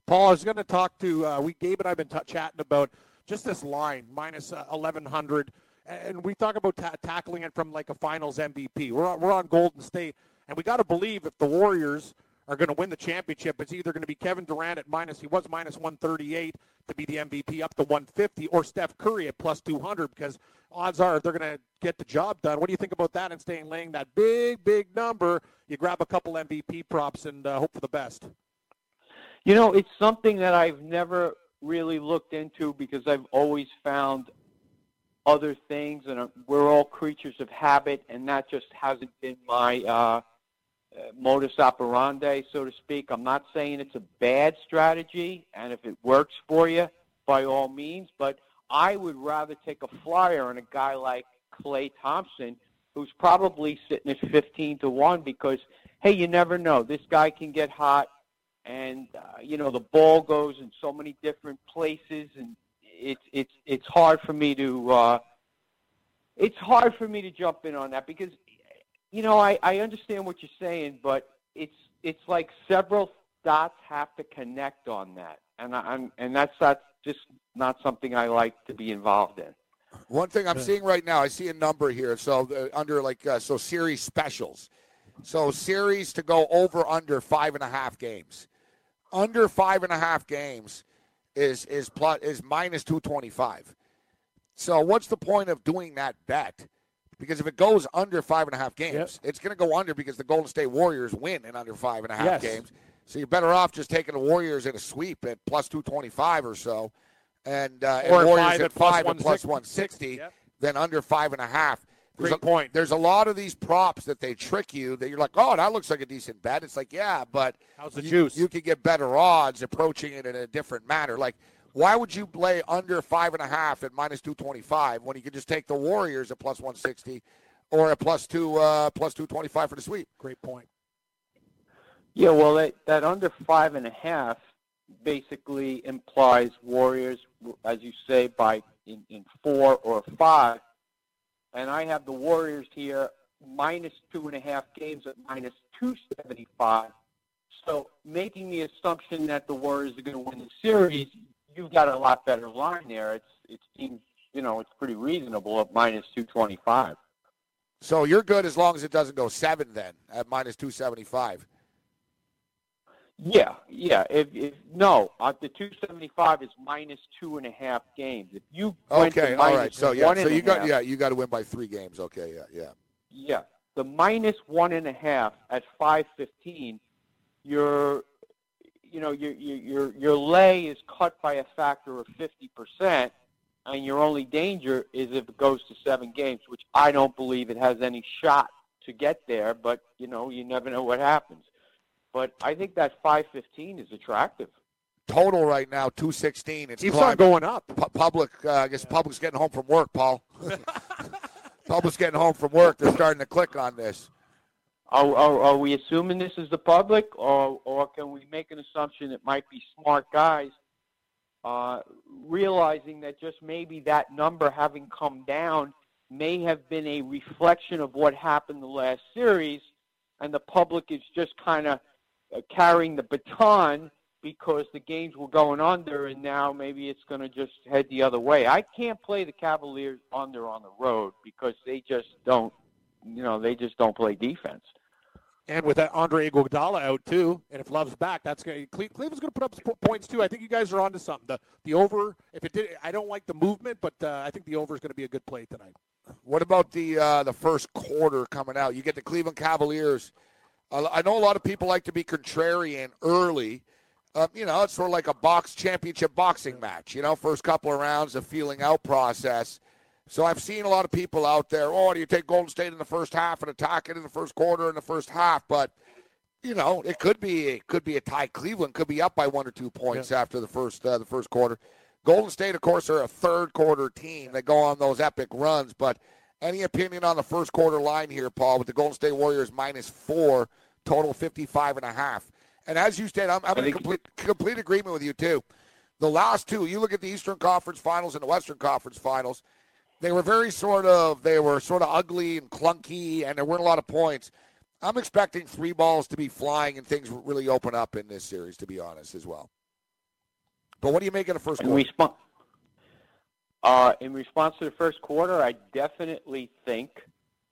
Paul, I was going to talk to uh, we Gabe and I've been t- chatting about just this line minus uh, eleven hundred, and we talk about ta- tackling it from like a Finals MVP. We're on, we're on Golden State, and we got to believe if the Warriors are going to win the championship, it's either going to be Kevin Durant at minus he was minus one thirty eight to be the MVP up to one fifty, or Steph Curry at plus two hundred because odds are they're going to get the job done. What do you think about that and staying laying that big big number? You grab a couple MVP props and uh, hope for the best. You know, it's something that I've never really looked into because I've always found other things, and uh, we're all creatures of habit, and that just hasn't been my uh, uh, modus operandi, so to speak. I'm not saying it's a bad strategy, and if it works for you, by all means, but I would rather take a flyer on a guy like Klay Thompson, who's probably sitting at 15 to 1 because, hey, you never know. This guy can get hot and uh, you know the ball goes in so many different places, and it's it's it's hard for me to uh, it's hard for me to jump in on that because you know I, I understand what you're saying, but it's it's like several dots have to connect on that, and I, I'm and that's not just not something I like to be involved in. One thing I'm seeing right now, I see a number here. So uh, under like uh, so series specials, so series to go over under five and a half games, under five and a half games is is plus is minus two twenty five. So what's the point of doing that bet? Because if it goes under five and a half games, it's going to go under because the Golden State Warriors win in under five and a half Yes. games. So you're better off just taking the Warriors in a sweep at plus two twenty five or so, and, uh, and Or at Warriors five at at plus five plus 160. one sixty than under five and a half. There's Great a, point. There's a lot of these props that they trick you that you're like, oh, that looks like a decent bet. It's like, yeah, but How's the you, juice? You could get better odds approaching it in a different manner. Like, why would you play under five and a half at minus two twenty five when you could just take the Warriors at plus one sixty, or at plus two uh, plus two twenty five for the sweep? Great point. Yeah, well, that, that under five and a half basically implies Warriors, as you say, by in, in four or five. And I have the Warriors here minus two and a half games at minus 275. So making the assumption that the Warriors are going to win the series, you've got a lot better line there. It's it seems you know it's pretty reasonable at minus 225. So you're good as long as it doesn't go seven then at minus 275. Yeah, yeah. If, if no, uh, the 275 is minus two and a half games. If you Okay, all right. So yeah, so you got half- yeah, you got to win by three games. Okay, yeah, yeah. Yeah, the minus one and a half at five fifteen, your, you know, your your your your lay is cut by a factor of fifty percent, and your only danger is if it goes to seven games, which I don't believe it has any shot to get there. But you know, you never know what happens. But I think that five fifteen is attractive. Total right now 216. It's Keeps on climbing. going up. Pu- public, uh, I guess public's getting home from work, Paul. public's getting home from work. They're starting to click on this. Are, are, are we assuming this is the public, or or can we make an assumption it might be smart guys, uh, realizing that just maybe that number having come down may have been a reflection of what happened the last series, and the public is just kind of uh, carrying the baton because the games were going under, and now maybe it's going to just head the other way. I can't play the Cavaliers under on the road because they just don't, you know, they just don't play defense. And with that Andre Iguodala out too, and if Love's back, that's going. Cle- Cleveland's going to put up points too. I think you guys are onto something. The the over, if it did, I don't like the movement, but uh, I think the over is going to be a good play tonight. What about the uh, the first quarter coming out? You get the Cleveland Cavaliers. Uh, I know a lot of people like to be contrarian early. Um, you know, it's sort of like a box championship boxing match. You know, first couple of rounds, a feeling out process. So I've seen a lot of people out there. Oh, do you take Golden State in the first half and attack it in the first quarter and the first half? But you know, it could be it could be a tie. Cleveland could be up by one or two points after the first uh, the first quarter. Golden State, of course, are a third quarter team. They go on those epic runs. But any opinion on the first quarter line here, Paul, with the Golden State Warriors minus four, total 55 and a half. And as you said, I'm, I'm in complete, complete agreement with you, too. The last two, you look at the Eastern Conference Finals and the Western Conference Finals, they were very sort of, they were sort of ugly and clunky, and there weren't a lot of points. I'm expecting three balls to be flying and things really open up in this series, to be honest, as well. But what do you make of the first In, quarter? respo- uh, in response to the first quarter, I definitely think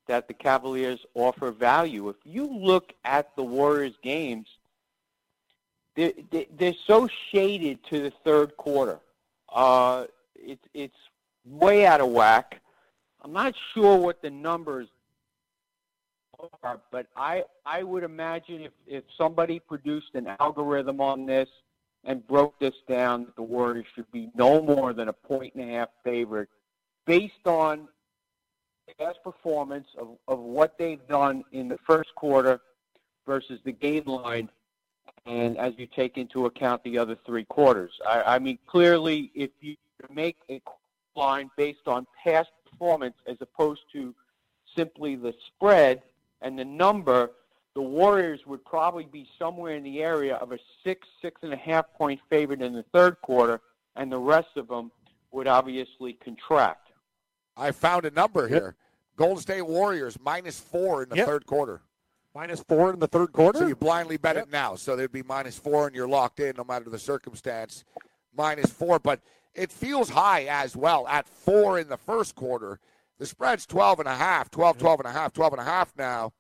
that the Cavaliers offer value. If you look at the Warriors games, they're, they- they're so shaded to the third quarter. Uh, it's it's way out of whack. I'm not sure what the numbers are, but I I would imagine if if somebody produced an algorithm on this and broke this down, the Warriors should be no more than a point and a half favorite, based on the past performance of, of what they've done in the first quarter versus the game line, and as you take into account the other three quarters. I, I mean, clearly, if you make a line based on past performance as opposed to simply the spread and the number, the Warriors would probably be somewhere in the area of a six, six and a half point favorite in the third quarter, and the rest of them would obviously contract. I found a number here. Golden State Warriors minus four in the Yep. third quarter. Minus four in the third quarter. So you blindly bet it now. So there'd be minus four, and you're locked in no matter the circumstance. Minus four, but it feels high as well at four in the first quarter. The spread's 12 and a half, 12, 12 and a half, 12 and a half now.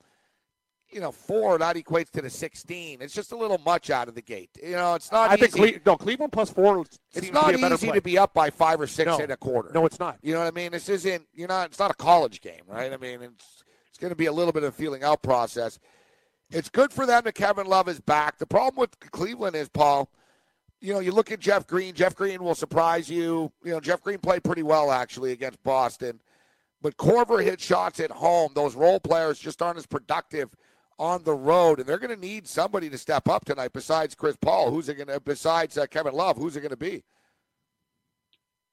You know, four, that equates to the 16. It's just a little much out of the gate. You know, it's not I easy. think Cle- no Cleveland plus four. it's not to easy to be up by five or six No. in a quarter. No, it's not. You know what I mean? This isn't. You're not. It's not a college game, right? I mean, it's it's going to be a little bit of a feeling out process. It's good for them that Kevin Love is back. The problem with Cleveland is Paul. You know, you look at Jeff Green. Jeff Green will surprise you. You know, Jeff Green played pretty well actually against Boston, but Korver hit shots at home. Those role players just aren't as productive on the road, and they're going to need somebody to step up tonight. Besides Chris Paul, who's it going to? Besides uh, Kevin Love, who's it going to be?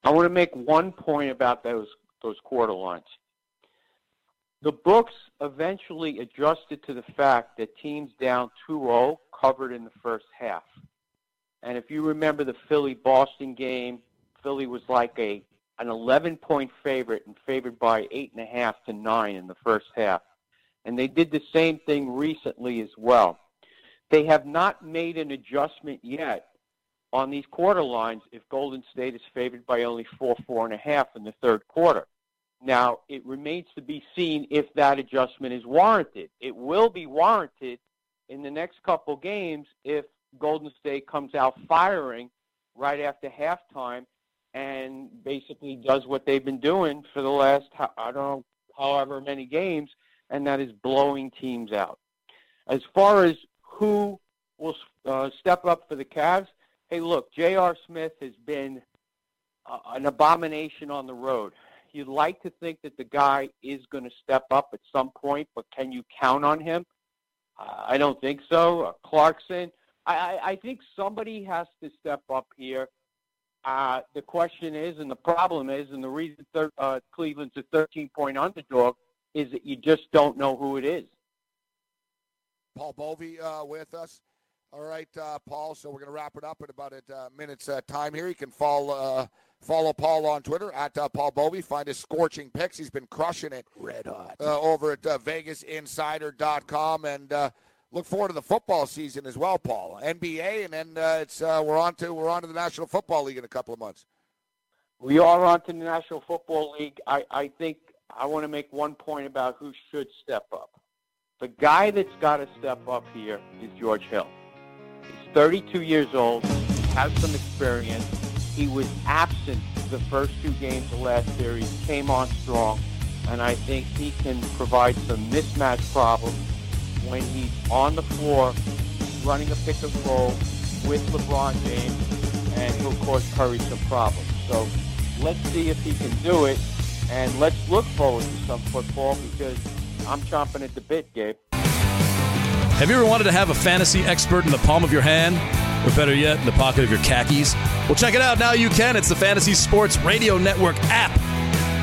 I want to make one point about those those quarter lines. The books eventually adjusted to the fact that teams down 2-0 covered in the first half. And if you remember the Philly Boston game, Philly was like a an 11 point favorite and favored by eight and a half to nine in the first half. And they did the same thing recently as well. They have not made an adjustment yet on these quarter lines if Golden State is favored by only four, four and a half in the third quarter. Now, it remains to be seen if that adjustment is warranted. It will be warranted in the next couple games if Golden State comes out firing right after halftime and basically does what they've been doing for the last, I don't know, however many games, and that is blowing teams out. As far as who will uh, step up for the Cavs, hey, look, J.R. Smith has been uh, an abomination on the road. You'd like to think that the guy is going to step up at some point, but can you count on him? Uh, I don't think so. Uh, Clarkson, I, I, I think somebody has to step up here. Uh, the question is, and the problem is, and the reason thir- uh, Cleveland's a 13-point underdog is that you just don't know who it is. Paul Bovi uh, with us. All right, uh, Paul. So we're going to wrap it up in about a uh, minute's uh, time here. You can follow uh, follow Paul on Twitter at uh, Paul Bovi. Find his scorching picks. He's been crushing it. Red hot. over at VegasInsider.com and look forward to the football season as well, Paul. NBA, and then uh, it's uh, we're on to we're on to the National Football League in a couple of months. We are on to the National Football League. I, I think I want to make one point about who should step up. The guy that's got to step up here is George Hill. He's 32 years old, has some experience. He was absent the first two games of last series, came on strong, and I think he can provide some mismatch problems when he's on the floor running a pick and roll with LeBron James, and he'll cause Curry some problems. So let's see if he can do it, and let's look forward to some football because I'm chomping at the bit, Gabe. Have you ever wanted to have a fantasy expert in the palm of your hand? Or better yet, in the pocket of your khakis? Well, check it out. Now you can. It's the Fantasy Sports Radio Network app.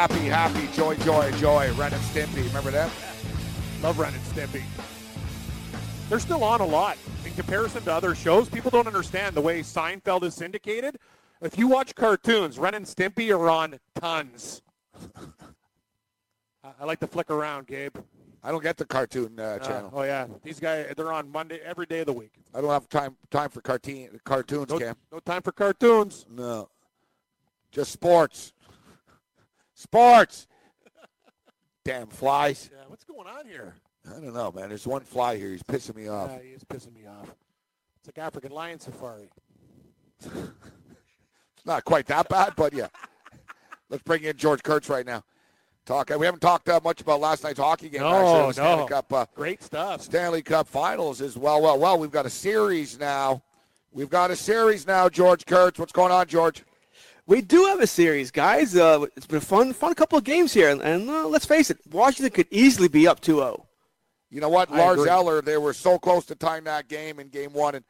Happy, happy, joy, joy, joy. Ren and Stimpy. Remember that? Love Ren and Stimpy. They're still on a lot in comparison to other shows. People don't understand the way Seinfeld is syndicated. If you watch cartoons, Ren and Stimpy are on tons. I like to flick around, Gabe. I don't get the cartoon uh, channel. oh yeah, these guys they're on Monday every day of the week. I don't have time time for cartoon cartoons, No, Cam. no time for cartoons. No, just sports. Sports. Damn flies. Yeah, what's going on here? I don't know, man. There's one fly here. He's pissing me off. Yeah, he is pissing me off. It's like African lion safari. It's not quite that bad, but yeah. Let's bring in George Kurtz right now. Talk. We haven't talked uh, much about last night's hockey game. No, actually, Stanley no. Cup, uh, Great stuff. Stanley Cup Finals as well. Well, well, we've got a series now. We've got a series now, George Kurtz. What's going on, George? We do have a series, guys. Uh, it's been a fun, fun couple of games here, and, and uh, let's face it, Washington could easily be up 2-0. You know what, I Lars agree. Eller, they were so close to tying that game in game one. And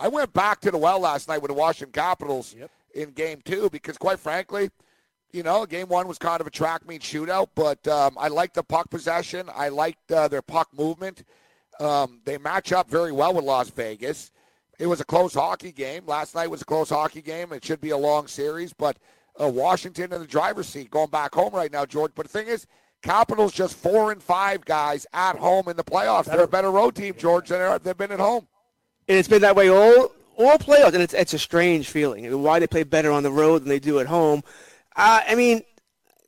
I went back to the well last night with the Washington Capitals in game two because, quite frankly, you know, game one was kind of a track meet shootout, but um, I liked the puck possession. I liked uh, their puck movement. Um, they match up very well with Las Vegas. It was a close hockey game. Last night was a close hockey game. It should be a long series, but uh, Washington in the driver's seat going back home right now, George. But the thing is, Capitals just four and five guys at home in the playoffs. They're a better road team, George, than they've been at home. And it's been that way all all playoffs, and it's it's a strange feeling. I mean, why they play better on the road than they do at home. Uh, I mean,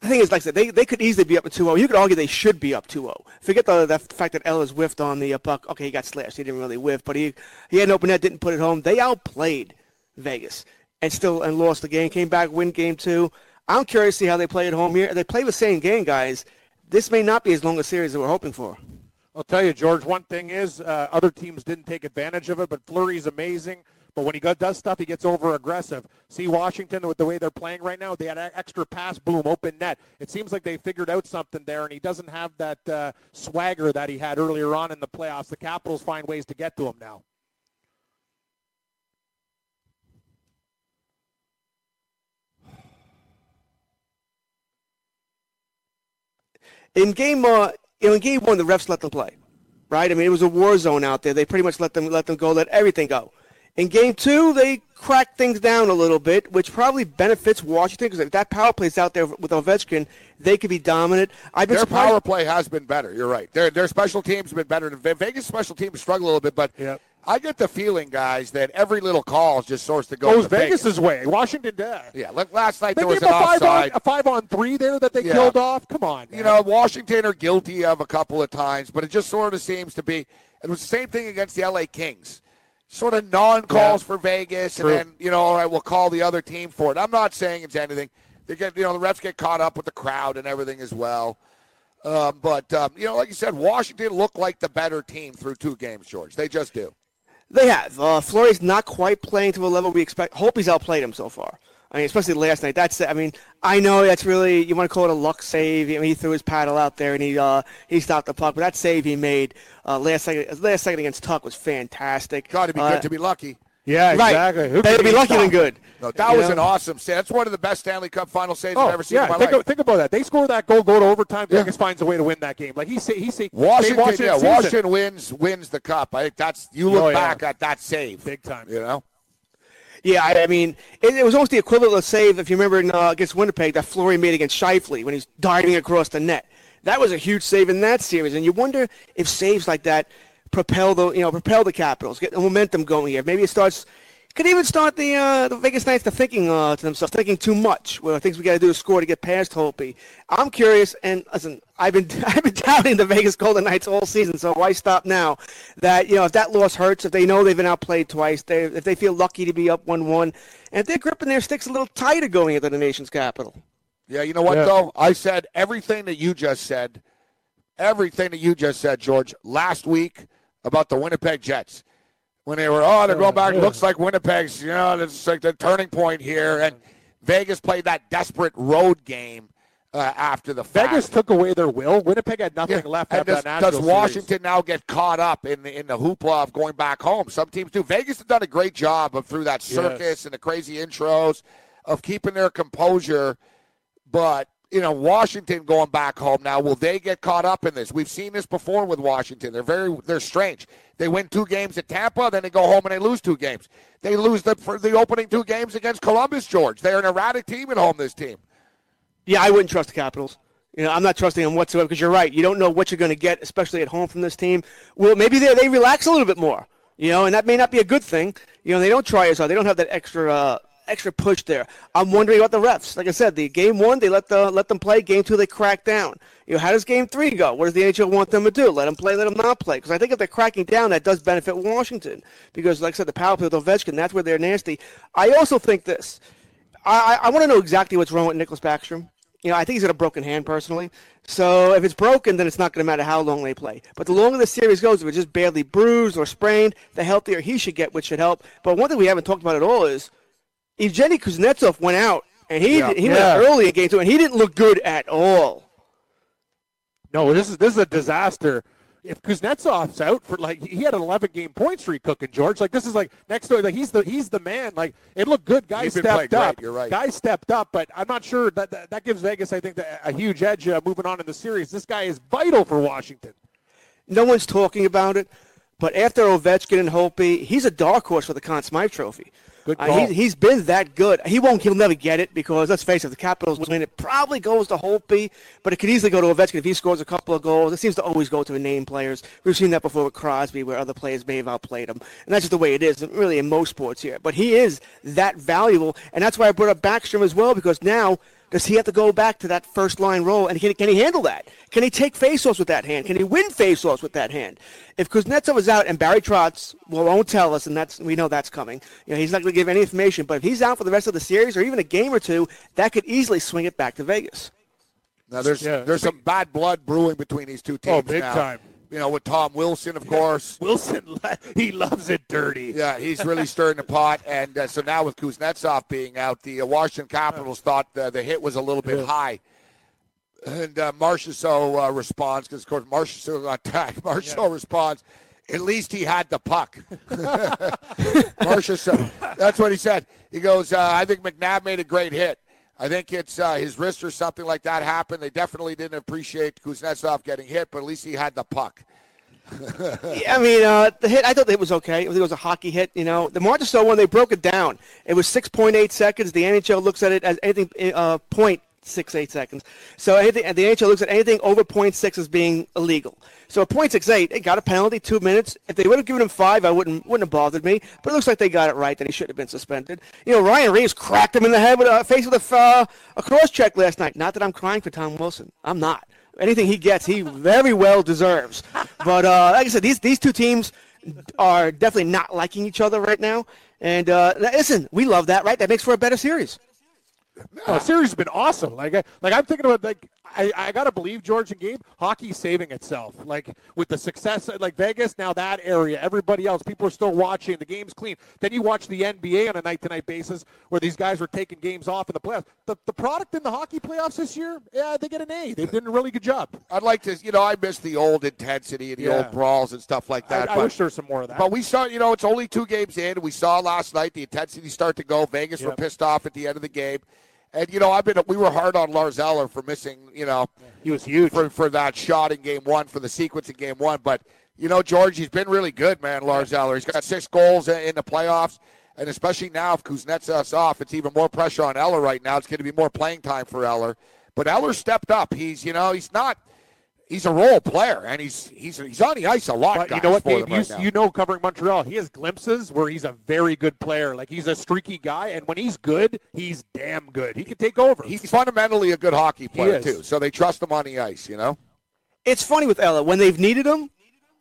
the thing is, like I said, they, they could easily be up 2-0. You could argue they should be up 2-0. Forget the, the fact that Ellis whiffed on the uh, puck. Okay, he got slashed. He didn't really whiff, but he he had an open net, didn't put it home. They outplayed Vegas and still and lost the game. Came back, win game two. I'm curious to see how they play at home here. They play the same game, guys. This may not be as long a series as we're hoping for. I'll tell you, George. One thing is, uh, other teams didn't take advantage of it, but Fleury's amazing. But when he does stuff, he gets over aggressive. See Washington with the way they're playing right now. They had an extra pass boom, open net. It seems like they figured out something there, and he doesn't have that uh, swagger that he had earlier on in the playoffs. The Capitals find ways to get to him now. In game, uh, you know, in game one, the refs let them play, right? I mean, it was a war zone out there. They pretty much let them let them go, let everything go. In game two, they cracked things down a little bit, which probably benefits Washington because if that power play's out there with Ovechkin, they could be dominant. I've been Their surprised. power play has been better. You're right. Their their special teams have been better. Ve- Vegas special teams struggle a little bit, but I get the feeling, guys, that every little call is just source to go oh, Goes to Vegas. Vegas' way. Washington does. Yeah, like last night They there was an a five, on, a five on three there that they Yeah. killed off. Come on. You know, Washington are guilty of a couple of times, but it just sort of seems to be. It was the same thing against the LA Kings. Sort of non-calls Yeah. for Vegas, True. and then you know, all right, we'll call the other team for it. I'm not saying it's anything. They get, you know, the refs get caught up with the crowd and everything as well. Um, but um, you know, like you said, Washington looked like the better team through two games. George, they just do. They have. Uh, Fleury's not quite playing to a level we expect. Hope he's outplayed him so far. I mean, especially last night. That's. I mean, I know that's really you want to call it a luck save. I mean, he threw his paddle out there and he uh, he stopped the puck. But that save he made uh, last second last second against Tuch was fantastic. Got to be Uh, good to be lucky. Yeah, Right. exactly. Who Better can be lucky than good. No, that You was know? an awesome save. That's one of the best Stanley Cup final saves Oh, I've ever seen yeah. in my think, life. of- think about that. They score that goal, go to overtime. Vegas finds a way to win that game. Like he say, he say, Washington, Washington yeah, season. Washington wins wins the cup. I think that's you look Oh, yeah. back at that save, big time. You know, Yeah, I, I mean, it, it was almost the equivalent of save, if you remember in, uh, against Winnipeg, that Fleury made against Scheifele when he's diving across the net. That was a huge save in that series, and you wonder if saves like that propel the, you know, propel the Capitals, get the momentum going here. Maybe it starts, could even start the uh, the Vegas Knights to thinking uh, to themselves, thinking too much. Well, things we got to do to score to get past Holtby. I'm curious, and listen, I've been I've been doubting the Vegas Golden Knights all season, so why stop now? That you know, if that loss hurts, if they know they've been outplayed twice, they if they feel lucky to be up one-one, and if they're gripping their sticks a little tighter going into the nation's capital. yeah. You know what Yeah. though? I said everything that you just said, everything that you just said, George, last week about the Winnipeg Jets when they were oh they're going back. Looks like Winnipeg's you know it's like the turning point here, and Vegas played that desperate road game uh, after the fact. Vegas took away their will. Winnipeg had nothing left And after does, that does Washington series. now get caught up in the in the hoopla of going back home? Some teams do. Vegas has done a great job of through that Yes. circus and the crazy intros of keeping their composure. But you know, Washington going back home now. Will they get caught up in this? We've seen this before with Washington. They're very they're strange. They win two games at Tampa, then they go home and they lose two games. They lose the for the opening two games against Columbus. George, they're an erratic team at home. This team. Yeah, I wouldn't trust the Capitals. You know, I'm not trusting them whatsoever because you're right. You don't know what you're going to get, especially at home from this team. Well, maybe they they relax a little bit more. You know, and that may not be a good thing. You know, they don't try as hard. They don't have that extra uh, extra push there. I'm wondering about the refs. Like I said, the game one they let the let them play. Game two they crack down. You know, how does game three go? What does the NHL want them to do? Let them play, let them not play? Because I think if they're cracking down, that does benefit Washington. Because, like I said, the power play with Ovechkin, that's where they're nasty. I also think this. I, I want to know exactly what's wrong with Nicholas Backstrom. You know, I think he's got a broken hand personally. So if it's broken, then it's not going to matter how long they play. But the longer the series goes, if it's just badly bruised or sprained, the healthier he should get, which should help. But one thing we haven't talked about at all is Evgeny Kuznetsov went out, and he Yeah. he Yeah. went early in game two, and he didn't look good at all. No, this is this is a disaster. If Kuznetsov's out for like he had an 11 game point streak cooking, George. Like this is like next door. Like he's the he's the man. Like it looked good. Guys He's stepped up. great, you're right. Guys stepped up, but I'm not sure that that, that gives Vegas. I think a huge edge uh, moving on in the series. This guy is vital for Washington. No one's talking about it, but after Ovechkin and Holtby, he's a dark horse for the Conn Smythe Trophy. Good Uh, he's, he's been that good. He won't. He'll never get it because let's face it, the Capitals win. It probably goes to Holtby, but it could easily go to Ovechkin if he scores a couple of goals. It seems to always go to the name players. We've seen that before with Crosby, where other players may have outplayed him, and that's just the way it is. Really, in most sports here, but he is that valuable, and that's why I brought up Backstrom as well because now. Does he have to go back to that first line role? And can, can he handle that? Can he take faceoffs with that hand? Can he win faceoffs with that hand? If Kuznetsov is out and Barry Trotz well, won't tell us, and that's we know that's coming. You know, he's not going to give any information. But if he's out for the rest of the series or even a game or two, that could easily swing it back to Vegas. Now there's Yeah. there's some bad blood brewing between these two oh, teams. Oh, big now. time. You know, with Tom Wilson, of course. Wilson, he loves it dirty. Yeah, he's really stirring the pot, and uh, so now with Kuznetsov being out, the uh, Washington Capitals thought uh, the hit was a little bit high. And uh, Marchessault uh, responds because, of course, Marchessault got tagged. Marchessault responds. At least he had the puck. Marchessault. That's what he said. He goes, uh, I think McNabb made a great hit. I think it's uh, his wrist or something like that happened. They definitely didn't appreciate Kuznetsov getting hit, but at least he had the puck. Yeah, I mean, uh, the hit, I thought it was okay. I think it was a hockey hit, you know. The Marchessault, when they broke it down, it was 6.8 seconds. The NHL looks at it as anything, uh, 0.68 seconds. So anything, the NHL looks at anything over 0.6 as being illegal. So at 0.68, they got a penalty, two minutes. If they would have given him five, I wouldn't wouldn't have bothered me. But it looks like they got it right that he should have been suspended. You know, Ryan Reaves cracked him in the head with a face with a, uh, a cross check last night. Not that I'm crying for Tom Wilson. I'm not. Anything he gets, he very well deserves. But uh, like I said, these these two teams are definitely not liking each other right now. And uh, listen, we love that, right? That makes for a better series. No, the series has been awesome. Like, like I'm thinking about like I, I gotta believe George and Gabe, hockey's saving itself. Like with the success, like Vegas, now that area, everybody else, people are still watching. The game's clean. Then you watch the NBA on a night-to-night basis, where these guys were taking games off in the playoffs. The, the product in the hockey playoffs this year, yeah, they get an A. They've done a really good job. I'd like to, you know, I miss the old intensity and the Yeah. old brawls and stuff like that. I, I wish there was some more of that. but we saw, you know, it's only two games in. We saw last night the intensity start to go. Vegas were pissed off at the end of the game. And you know, I've been we were hard on Lars Eller for missing, you know, he was huge for for that shot in game one for the sequence in game one. But you know, George, he's been really good, man. Lars Eller, he's got six goals in the playoffs, and especially now if Kuznetsov's off, it's even more pressure on Eller right now. It's going to be more playing time for Eller. But Eller stepped up. He's you know he's not. He's a role player, and he's he's he's on the ice a lot. But you know what, Dave? them You, right you know, covering Montreal, he has glimpses where he's a very good player. Like he's a streaky guy, and when he's good, he's damn good. He can take over. He's fundamentally a good hockey player too, so they trust him on the ice. You know. It's funny with Eller when they've needed him.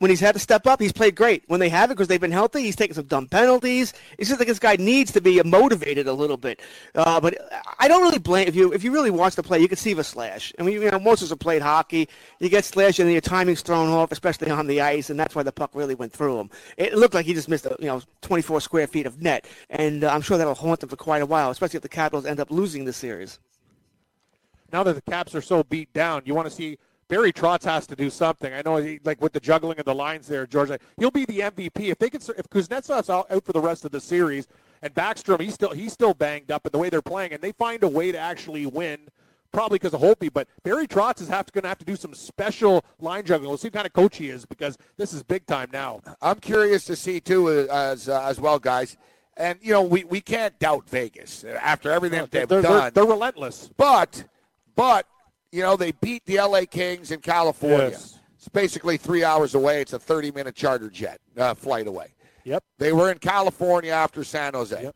When he's had to step up, he's played great. When they haven't, because they've been healthy, he's taken some dumb penalties. It's just like this guy needs to be motivated a little bit. Uh, but I don't really blame if you if you really watch the play, you can see the slash. I mean, you know, most of us have played hockey. You get slashed and your timing's thrown off, especially on the ice, and that's why the puck really went through him. It looked like he just missed, a, you know, 24 square feet of net, and uh, I'm sure that'll haunt him for quite a while, especially if the Capitals end up losing the series. now that the Caps are so beat down, you want to see Barry Trotz has to do something. I know, he, like with the juggling of the lines there, George. Like, he'll be the MVP if they can. If Kuznetsov's out, out for the rest of the series, and Backstrom he's still he's still banged up, and the way they're playing, and they find a way to actually win. Probably because of Holtby, but Barry Trotz is have going to have to do some special line juggling. We'll see what kind of coach he is because this is big time now. I'm curious to see too uh, as uh, as well, guys. And you know, we, we can't doubt Vegas after everything They're, they've they're, done. they're relentless. But but you know, they beat the LA Kings in California. Yes. It's basically three hours away. It's a 30 minute charter jet uh, flight away. Yep. They were in California after San Jose. Yep.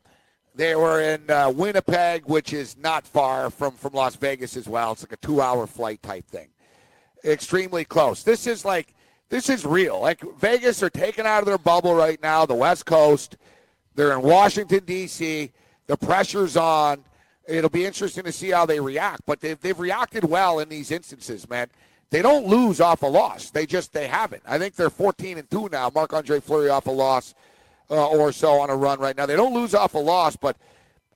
They were in uh, Winnipeg, which is not far from, from Las Vegas as well. It's like a two hour flight type thing. Extremely close. This is like, this is real. Like Vegas are taken out of their bubble right now, the West Coast. They're in Washington, D.C. The pressure's on. It'll be interesting to see how they react, but they've, they've reacted well in these instances, man. They don't lose off a loss. They just they haven't. I think they're 14 and 2 now. Marc-Andre Fleury off a loss uh, or so on a run right now. They don't lose off a loss, but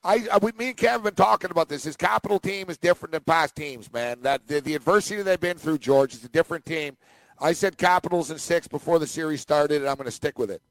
I, I we, me and Kevin have been talking about this. His capital team is different than past teams, man. That the, the adversity they've been through, George, is a different team. I said Capitals in six before the series started, and I'm going to stick with it.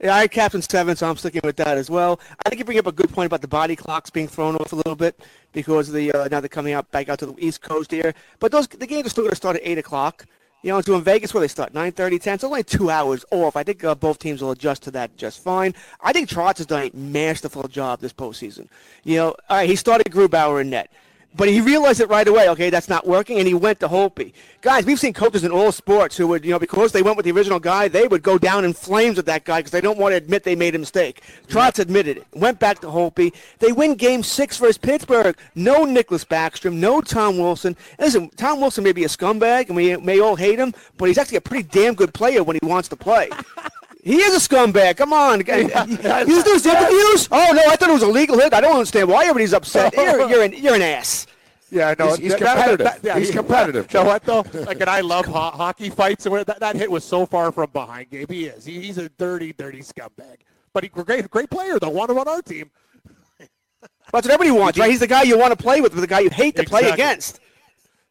Yeah, I Captain Seven, so I'm sticking with that as well. I think you bring up a good point about the body clocks being thrown off a little bit because of the uh, now they're coming out back out to the East Coast here. But those the games are still going to start at eight o'clock. You know, so in Vegas where they start 9:30, 10, so only two hours off. I think uh, both teams will adjust to that just fine. I think Trotz has done a masterful job this postseason. You know, all right, he started Grubauer in net. But he realized it right away. Okay, that's not working, and he went to Holtby. Guys, we've seen coaches in all sports who would, you know, because they went with the original guy, they would go down in flames with that guy because they don't want to admit they made a mistake. Trotz admitted it. Went back to Holtby. They win Game Six versus Pittsburgh. No Nicholas Backstrom. No Tom Wilson. Listen, Tom Wilson may be a scumbag, and we may all hate him, but he's actually a pretty damn good player when he wants to play. He is a scumbag. Come on. You do his interviews? Oh, no, I thought it was a legal hit. I don't understand why everybody's upset. You're, you're, an, you're an ass. Yeah, no, He's- he's that- that- competitive. that- yeah, He's competitive, You know what though? Like, and I love ho- hockey fights, and that, that hit was so far from behind. Gabe, he is. He, he's a dirty, dirty scumbag. But he great, great player. though. one on our team. That's what everybody wants, right? He's the guy you want to play with, but the guy you hate to play against.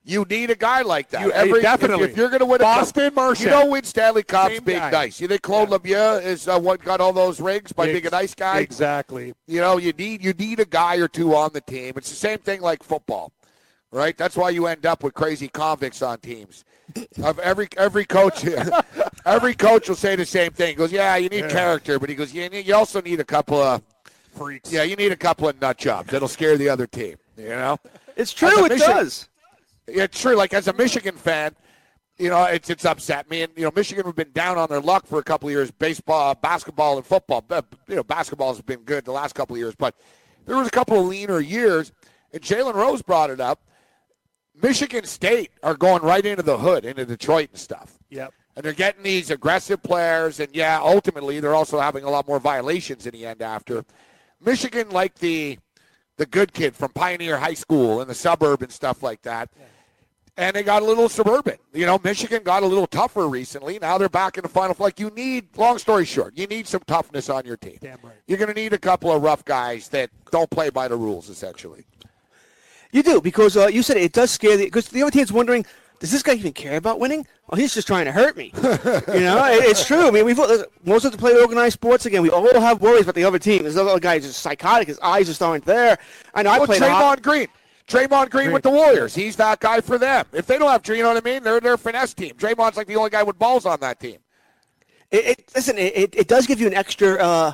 You need a guy like that. You- Every, if- definitely. If, you're going to win a Boston cup, Marchand. you don't win Stanley Cups Same being guy. nice. You think Claude Lemieux is uh, what got all those rings by being a nice guy? Exactly. You know, you need you need a guy or two on the team. It's the same thing like football, right? That's why you end up with crazy convicts on teams. Of every every coach, every coach will say the same thing. He goes, "Yeah, you need Yeah. character," but he goes, "You need, you also need a couple of freaks. Yeah, you need a couple of nut jobs that'll scare the other team." You know, It's true, it does. Yeah, it's true. Like as a Michigan fan, you know, it's it's upset me. And you know, Michigan have been down on their luck for a couple of years. Baseball, basketball, and football. You know, basketball has been good the last couple of years, but there was a couple of leaner years. And Jalen Rose brought it up. Michigan State are going right into the hood, into Detroit and stuff. Yep. And they're getting these aggressive players, and yeah, ultimately they're also having a lot more violations in the end after. Michigan, like the the good kid from Pioneer High School in the suburb and stuff like that. And they got a little suburban. You know, Michigan got a little tougher recently. Now they're back in the final. Like you need, long story short, you need some toughness on your team. Damn right. You're going to need a couple of rough guys that don't play by the rules, essentially. You do because uh, you said it does scare the because the other team's wondering. Does this guy even care about winning? Oh, he's just trying to hurt me. you know, it- it's true. I mean, we've most of us play organized sports again. We all have worries about the other team. This other guy's just psychotic. His eyes just aren't there. I know. I Well, played Draymond hockey- Green. Draymond Green with the Warriors. He's that guy for them. If they don't have, you know what I mean? They're their finesse team. Draymond's like the only guy with balls on that team. It, it, listen, it, it, does give you an extra, uh,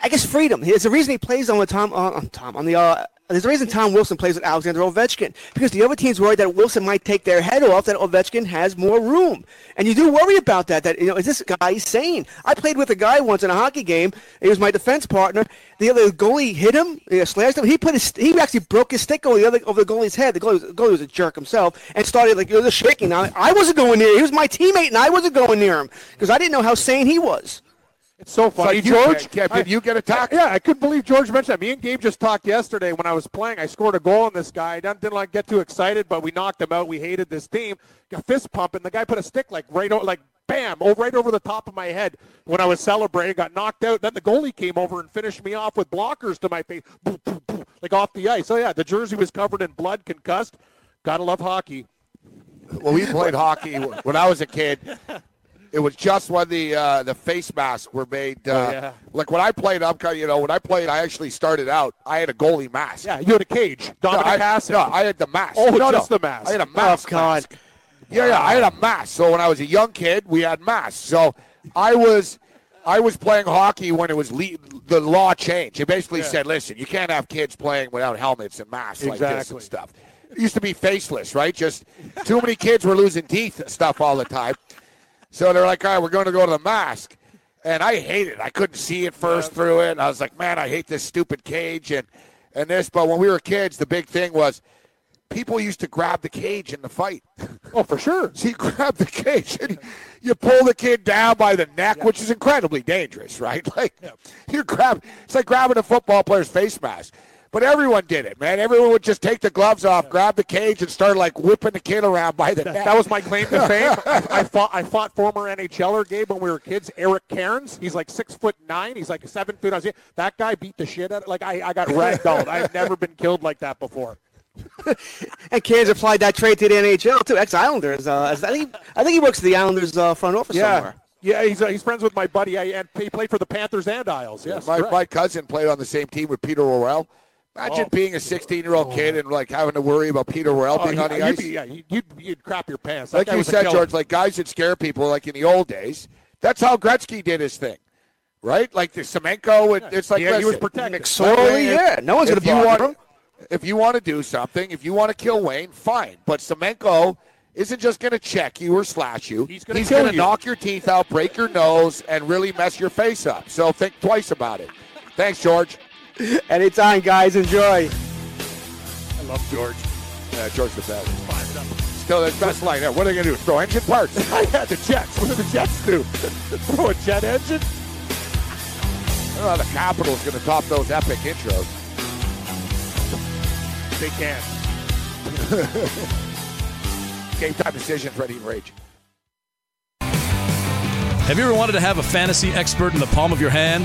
I guess, freedom. There's the reason he plays on the Tom, uh, on Tom, on the. Uh, there's a reason Tom Wilson plays with Alexander Ovechkin because the other team's worried that Wilson might take their head off. That Ovechkin has more room, and you do worry about that. That you know, is this guy sane? I played with a guy once in a hockey game. He was my defense partner. The other goalie hit him, uh, slashed him. He put his, he actually broke his stick over the other over the goalie's head. The goalie, was, the goalie was a jerk himself and started like just shaking. Now I wasn't going near. He was my teammate, and I wasn't going near him because I didn't know how sane he was. It's so funny, George. Did you get attacked? Yeah, I couldn't believe George mentioned that. Me and Gabe just talked yesterday when I was playing. I scored a goal on this guy. I didn't, didn't like get too excited, but we knocked him out. We hated this team. Got fist pump, and the guy put a stick like right over, like bam, right over the top of my head when I was celebrating. Got knocked out. Then the goalie came over and finished me off with blockers to my face, Boom, boom, boom, like off the ice. So yeah, the jersey was covered in blood, concussed. Gotta love hockey. Well, we played hockey when I was a kid. It was just when the uh, the face masks were made. Uh, Oh, yeah. Like when I played, I'm kind of, you know, when I played, I actually started out. I had a goalie mask. Yeah, you had a cage. Dominic no, I. No, I had the mask. Oh, no, just no. the mask. I had a mask. Oh, God. mask. Yeah, yeah, I had a mask. So when I was a young kid, we had masks. So I was. I was playing hockey when it was le- the law changed. It basically Yeah. said, "Listen, you can't have kids playing without helmets and masks like this and stuff." It used to be faceless, right? Just too many kids were losing teeth and stuff all the time. So they're like, all right, we're going to go to the mask. And I hate it. I couldn't see it first through it. And I was like, man, I hate this stupid cage and, and this. But when we were kids, the big thing was people used to grab the cage in the fight. Oh, for sure. So you grab the cage and you pull the kid down by the neck, which is incredibly dangerous, right? Like you grab, it's like grabbing a football player's face mask. But everyone did it, man. Everyone would just take the gloves off, grab the cage, and start like whipping the kid around by the That, neck. that was my claim to fame. I, I fought I fought former NHLer Gabe when we were kids. Eric Cairns. He's like six foot nine. He's like seven feet. I was, that guy beat the shit out. of Like I, I got ragdolled. I've never been killed like that before. And Cairns applied that trade to the NHL too. Ex Islanders. Uh, I think I think he works at the Islanders uh, front office Yeah. somewhere. Yeah, he's, uh, he's friends with my buddy. I, and he played for the Panthers and Isles. Yes, my, correct. my cousin played on the same team with Peter Worrell. Imagine Oh. being a 16 year old kid and like having to worry about Peter Worrell Oh, being on the you'd ice. be- yeah, you'd, you'd, you'd crap your pants. That like you said. George, like guys that scare people, like in the old days. That's how Gretzky did his thing, right? Like the Semenko, and it's like Yeah, he was listen, protected. McSorley, yeah, no one's gonna you bother want, him. If you want to do something, if you want to kill Wayne, fine. But Semenko isn't just going to check you or slash you. He's gonna gonna you. knock your teeth out, break your nose, and really mess your face up. So think twice about it. Thanks, George. Anytime, guys. Enjoy. I love George. Yeah, George the best. Still the best line. there. What are they going to do? Throw engine parts? yeah, the Jets. What do the Jets do? Throw a jet engine? I don't know how the Capitals going to top those epic intros. They can. Game time decisions, ready and rage. Have you ever wanted to have a fantasy expert in the palm of your hand?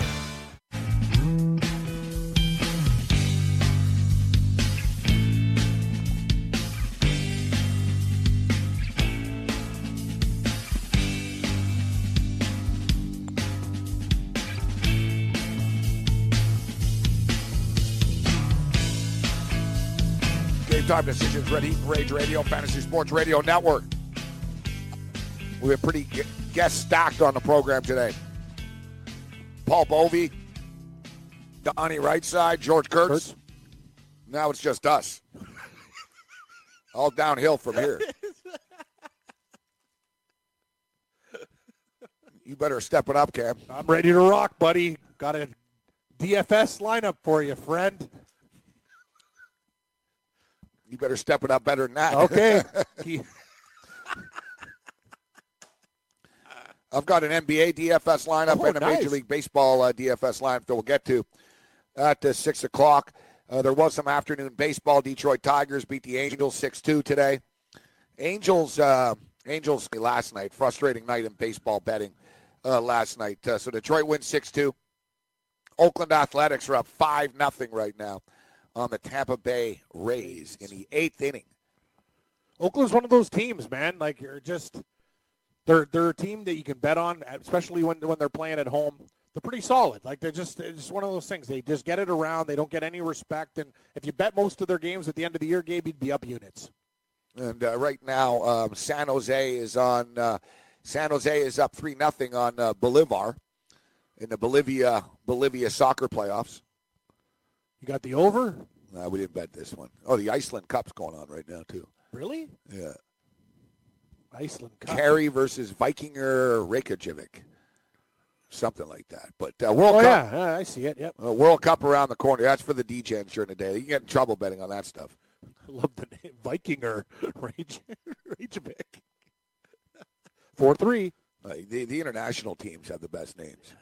Time decisions, Red Heat Rage Radio, Fantasy Sports Radio Network. We have pretty guest stacked on the program today. Paul Bovi, Donnie right side, George Kurtz. Now it's just us. All downhill from here. You better step it up, Cam. I'm ready to rock, buddy. Got a DFS lineup for you, friend. You better step it up better than that. Okay. He- I've got an NBA DFS lineup Oh, and a Major. League Baseball uh, DFS lineup that we'll get to at uh, 6 o'clock. Uh, there was some afternoon baseball. Detroit Tigers beat the Angels 6-2 today. Angels, uh, Angels last night, frustrating night in baseball betting uh, last night. Uh, so Detroit wins 6-2. Oakland Athletics are up 5 nothing right now on the Tampa Bay Rays in the eighth inning. Oakland's one of those teams, man. Like you're just they're they're a team that you can bet on, especially when when they're playing at home. They're pretty solid. Like they're just it's just one of those things. They just get it around. They don't get any respect. And if you bet most of their games at the end of the year, Gabe, you'd be up units. And uh, right now, um, San Jose is on. Uh, San Jose is up three nothing on uh, Bolivar in the Bolivia Bolivia soccer playoffs. You got the over? Uh, we didn't bet this one. Oh, the Iceland Cup's going on right now too. Really? Yeah. Iceland Cup. Carey versus Vikinger Reykjavik, something like that. But uh, World Oh Cup, yeah, yeah, I see it. Yep. uh, World Cup around the corner. That's for the DJs during the day. You can get in trouble betting on that stuff. I love the name Vikinger Reykjavik. Four three. Uh, the, the international teams have the best names.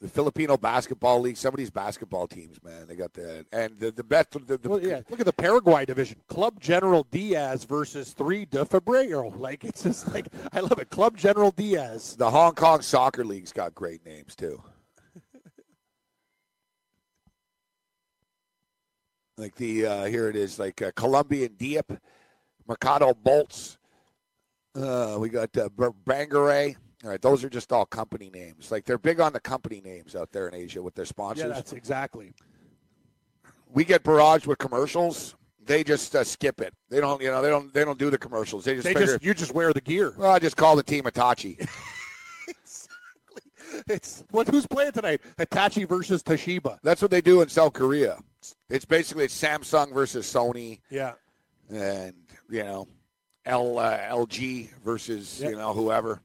The Filipino basketball league, some of these basketball teams, man, they got the and the the best. The, the, Well, yeah, look at the Paraguay division. Club General Diaz versus three de Febrero. Like it's just like I love it. Club General Diaz. The Hong Kong Soccer League's got great names too. like the uh, here it is, like uh, Colombian Diep, Mercado Bolts. Uh, we got uh, Bangaray. All right, those are just all company names. Like they're big on the company names out there in Asia with their sponsors. Yeah, that's exactly. we get barraged with commercials. They just uh, skip it. They don't, you know, they don't, they don't do the commercials. They just They figure. just you just wear the gear. well, I just call the team Itachi. It's what who's playing tonight? Hitachi versus Toshiba. That's what they do in South Korea. It's basically Samsung versus Sony, Yeah. and you know, L uh, LG versus Yep. you know whoever.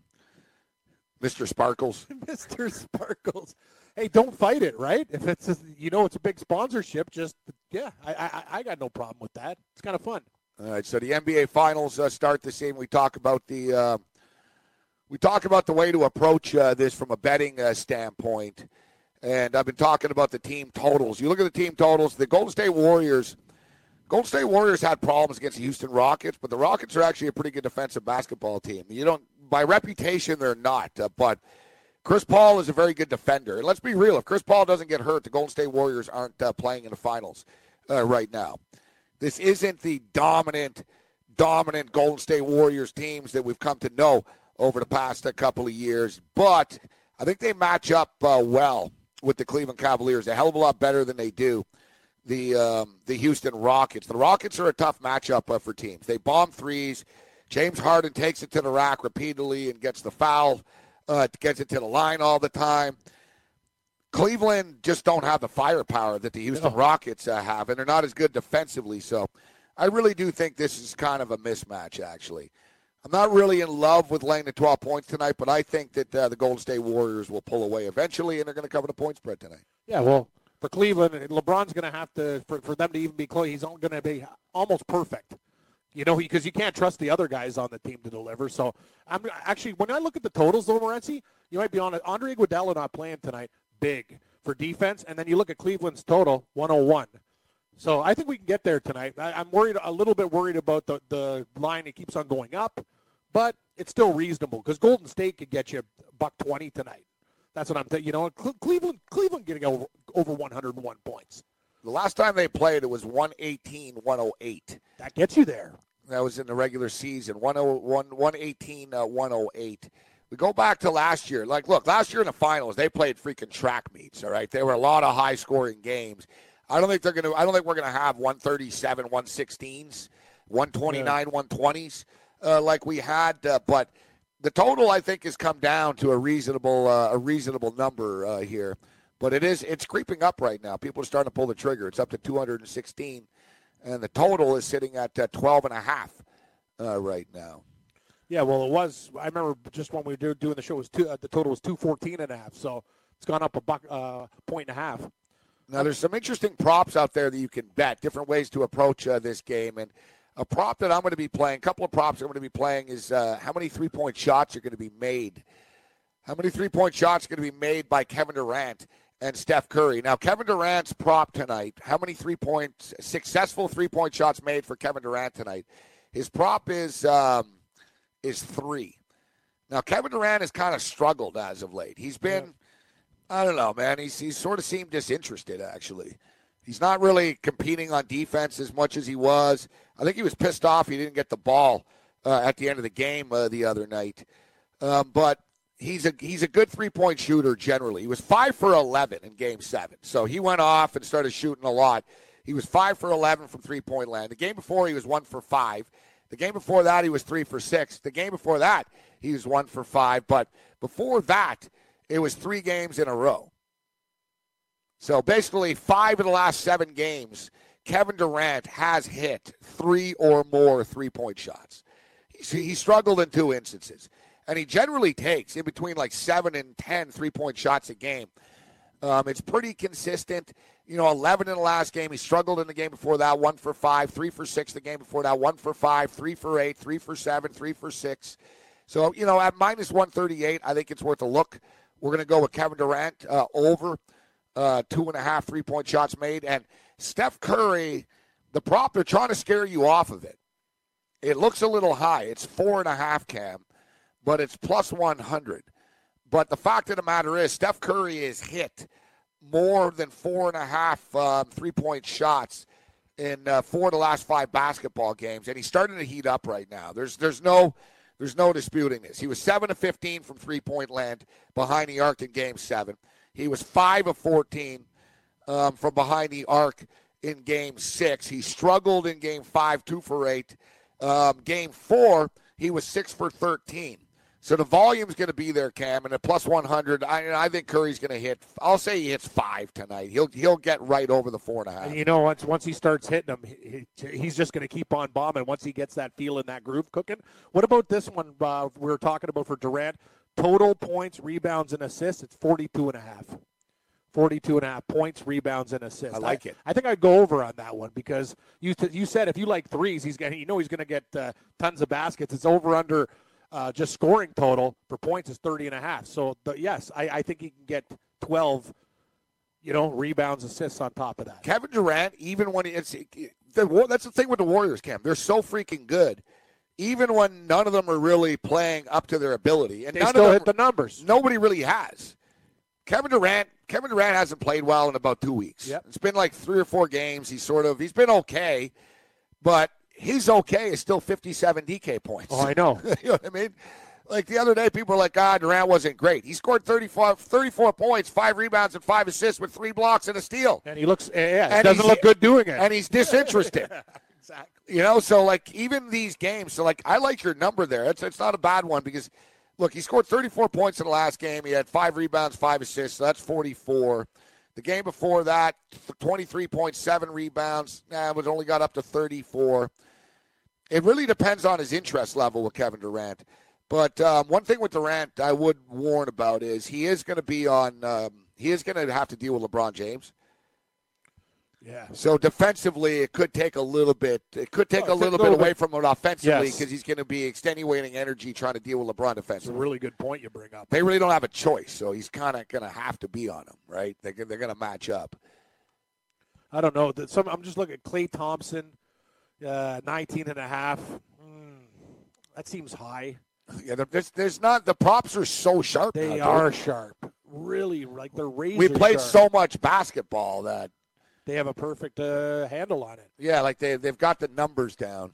Mr. Sparkles. Mr. Sparkles. Hey, don't fight it, right? If it's a, you know it's a big sponsorship, just yeah, I I, I got no problem with that. It's kind of fun. All right, so the NBA Finals uh, start this evening. We talk about the uh, we talk about the way to approach uh, this from a betting uh, standpoint, and I've been talking about the team totals. You look at the team totals. The Golden State Warriors, Golden State Warriors had problems against the Houston Rockets, but the Rockets are actually a pretty good defensive basketball team. You don't, by reputation, they're not, uh, but. Chris Paul is a very good defender. And let's be real, if Chris Paul doesn't get hurt, the Golden State Warriors aren't uh, playing in the finals uh, right now. This isn't the dominant, dominant Golden State Warriors teams that we've come to know over the past uh, couple of years. But I think they match up uh, well with the Cleveland Cavaliers, a hell of a lot better than they do the um, the Houston Rockets. The Rockets are a tough matchup uh, for teams. They bomb threes. James Harden takes it to the rack repeatedly and gets the foul, uh, gets it to the line all the time. Cleveland just don't have the firepower that the Houston Rockets uh, have, and they're not as good defensively. So I really do think this is kind of a mismatch, actually. I'm not really in love with laying the 12 points tonight, but I think that uh, the Golden State Warriors will pull away eventually, and they're going to cover the point spread tonight. Yeah, well, for Cleveland, LeBron's going to have to for, for them to even be close. He's going to be almost perfect. You know, because you can't trust the other guys on the team to deliver. So I'm actually when I look at the totals, though, Morency, you might be on it. Andre Iguodala not playing tonight, big for defense, and then you look at Cleveland's total, 101. So I think we can get there tonight. I, am worried a little bit worried about the the line. It keeps on going up, but it's still reasonable because Golden State could get you buck twenty tonight. That's what I'm thinking. You know, Cleveland Cleveland getting over over 101 points. The last time they played, it was 118, 108. That gets you there. That was in the regular season, 101, 118, uh, 108. We go back to last year. Like, look, last year in the finals, they played freaking track meets. All right, there were a lot of high scoring games. I don't think they're to. I don't think we're going to have 137, 116s, 129, yeah. 120s uh, like we had. Uh, but the total, I think, has come down to a reasonable uh, a reasonable number uh, here. But it is it's creeping up right now. People are starting to pull the trigger. It's up to 216 and the total is sitting at uh, 12 and a half uh, right now. Yeah, well, it was. I remember just when we were doing the show, was two, uh, the total was 214 and a half. So it's gone up a buck, uh, point and a half. Now, there's some interesting props out there that you can bet, different ways to approach uh, this game. And a prop that I'm going to be playing, a couple of props I'm going to be playing is uh, how many three point shots are going to be made. How many three point shots are going to be made by Kevin Durant? and Steph Curry. Now, Kevin Durant's prop tonight, how many three point, successful three point shots made for Kevin Durant tonight? His prop is um, is three. Now, Kevin Durant has kind of struggled as of late. He's been, yeah. I don't know, man. He's he's sort of seemed disinterested actually. He's not really competing on defense as much as he was. I think he was pissed off he didn't get the ball uh, at the end of the game uh, the other night. Um, but he's a he's a good three point shooter generally. He was five for eleven in Game Seven, so he went off and started shooting a lot. He was five for eleven from three point land. The game before he was one for five. The game before that he was three for six. The game before that he was one for five. But before that it was three games in a row. So basically, five of the last seven games, Kevin Durant has hit three or more three point shots. He, he struggled in two instances and he generally takes in between like seven and 10 three point shots a game. Um, it's pretty consistent. You know, 11 in the last game. He struggled in the game before that, one for five, three for six the game before that, one for five, three for eight, three for seven, three for six. So, you know, at minus 138, I think it's worth a look. We're going to go with Kevin Durant uh, over uh, two and a half three point shots made. And Steph Curry, the prop, they're trying to scare you off of it. It looks a little high. It's four and a half, Cam but it's plus 100. But the fact of the matter is, Steph Curry is hit more than four and a half um, three point shots in uh, four of the last five basketball games, and he's starting to heat up right now. There's there's no there's no disputing this. He was seven of 15 from three point land behind the arc in Game Seven. He was five of 14 um, from behind the arc in Game Six. He struggled in Game Five, two for eight. Um, game Four, he was six for 13. So the volume's going to be there, Cam, and at plus 100, I, I think Curry's going to hit. I'll say he hits five tonight. He'll he'll get right over the four and a half. And you know, once once he starts hitting them, he, he's just going to keep on bombing. Once he gets that feel in that groove cooking. What about this one? Uh, we were talking about for Durant. Total points, rebounds, and assists. It's 42 and a half. 42 and a half points, rebounds, and assists. I like I, it. I think I'd go over on that one because you you said if you like threes, he's going you know he's going to get uh, tons of baskets. It's over under uh, just scoring total for points is 30 and a half. So, the, yes, I, I think he can get 12, you know, rebounds, assists on top of that. Kevin Durant, even when it's the, that's the thing with the Warriors, Cam. They're so freaking good. Even when none of them are really playing up to their ability, and they none still of them, hit the numbers. Nobody really has. Kevin Durant, Kevin Durant hasn't played well in about two weeks. Yep. It's been like three or four games. He's sort of he's been okay, but his okay is still 57 DK points. Oh, I know. you know what I mean? Like the other day, people were like, God, Durant wasn't great. He scored 34, 34 points, five rebounds, and five assists with three blocks and a steal. And he looks, yeah, and doesn't look good doing it. And he's disinterested. exactly. You know, so like even these games, so like I like your number there. It's, it's not a bad one because, look, he scored 34 points in the last game. He had five rebounds, five assists. So that's 44. The game before that, 23.7 rebounds. Nah, was only got up to 34. It really depends on his interest level with Kevin Durant. But um, one thing with Durant, I would warn about is he is going to be on. Um, he is going to have to deal with LeBron James. Yeah. So defensively, it could take a little bit. It could take Oh, a little bit away bit- from it offensively Yes. because he's going to be extenuating energy trying to deal with LeBron It's a defensively. really good point you bring up. They really don't have a choice, so he's kind of going to have to be on him, right? They're, they're going to match up. I don't know. That Some I'm just looking at Klay Thompson, uh, 19 and a half. Mm, that seems high. Yeah, there's there's not the props are so sharp. They now, are sharp. Really, like they're razor We played sharp. so much basketball that They have a perfect uh, handle on it. yeah, like they they've got the numbers down.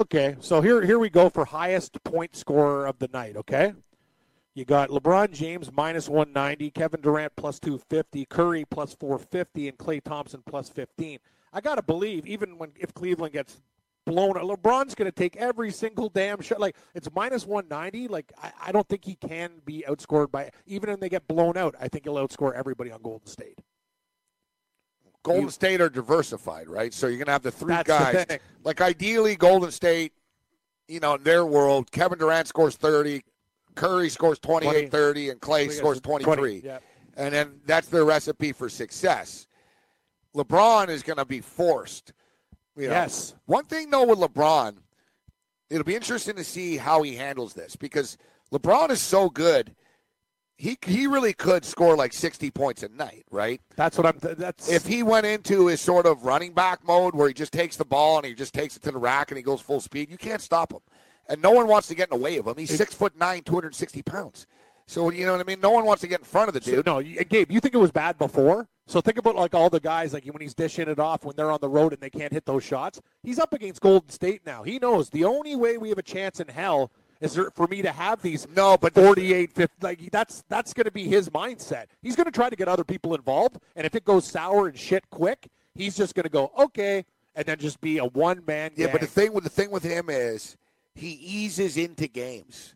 Okay, so here here we go for highest point scorer of the night. Okay, you got LeBron James minus 190, Kevin Durant plus 250, Curry plus 450, and Klay Thompson plus 15. I gotta believe even when if Cleveland gets blown, LeBron's gonna take every single damn shot. Like it's minus 190. Like I, I don't think he can be outscored by even if they get blown out. I think he'll outscore everybody on Golden State. Golden State are diversified, right? So you're going to have the three That's the guys. like ideally, Golden State, you know, in their world, Kevin Durant scores 30, Curry scores 28, 20. 30, and Klay Klay scores 23. 20, yeah. And then that's their recipe for success. LeBron is going to be forced. you know. Yes. One thing, though, with LeBron, it'll be interesting to see how he handles this because LeBron is so good. He, he really could score like 60 points a night, right? That's what I'm. Th- that's if he went into his sort of running back mode where he just takes the ball and he just takes it to the rack and he goes full speed, you can't stop him. And no one wants to get in the way of him. He's six foot nine, 260 pounds. So you know what I mean? No one wants to get in front of the So, dude. no, you- Gabe, you think it was bad before? So think about like all the guys like when he's dishing it off when they're on the road and they can't hit those shots. He's up against Golden State now. He knows the only way we have a chance in hell is there, for me to have these no, but 48 50 like that's that's going to be his mindset. He's going to try to get other people involved and if it goes sour and shit quick, he's just going to go, "Okay," and then just be a one man Yeah, but the thing with the thing with him is he eases into games.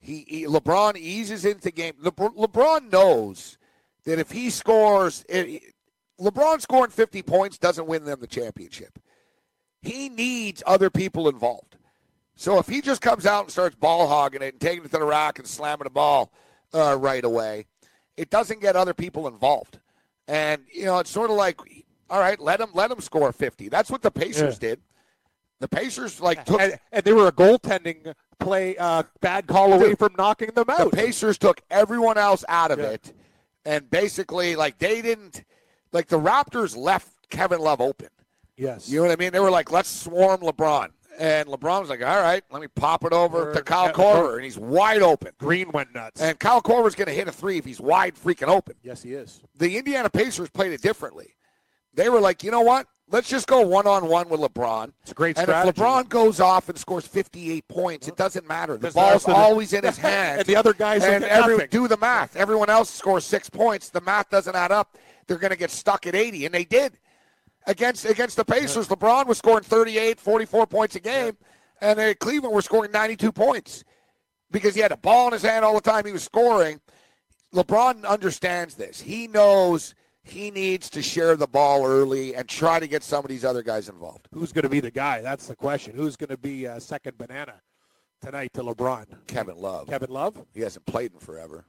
He, he LeBron eases into game. LeBron, LeBron knows that if he scores, eh, it, LeBron scoring 50 points doesn't win them the championship. He needs other people involved. So if he just comes out and starts ball hogging it and taking it to the rack and slamming the ball uh, right away, it doesn't get other people involved. And you know, it's sort of like, all right, let him let him score 50. That's what the Pacers Yeah. did. The Pacers like took and, and they were a goaltending play uh, bad call away from knocking them out. the Pacers took everyone else out of Yeah. it, and basically, like they didn't, like the Raptors left Kevin Love open. Yes. You know what I mean? They were like, let's swarm LeBron, and LeBron's like, all right, let me pop it over to Kyle uh, Korver, and he's wide open. Green went nuts. And Kyle Korver's going to hit a three if he's wide freaking open. yes, he is. The Indiana Pacers played it differently. They were like, you know what? Let's just go one on one with LeBron. It's a great And strategy. if LeBron goes off and scores 58 points, it doesn't matter. The ball's always in his hand. And the other guys and will get every, nothing. do the math. Everyone else scores six points. The math doesn't add up. They're going to get stuck at 80, and they did. Against against the Pacers, LeBron was scoring 38, 44 points a game, and uh, Cleveland were scoring 92 points because he had a ball in his hand all the time. He was scoring. LeBron understands this. He knows he needs to share the ball early and try to get some of these other guys involved. Who's going to be the guy? That's the question. Who's going to be uh, second banana tonight to LeBron? Kevin Love. Kevin Love. He hasn't played in forever.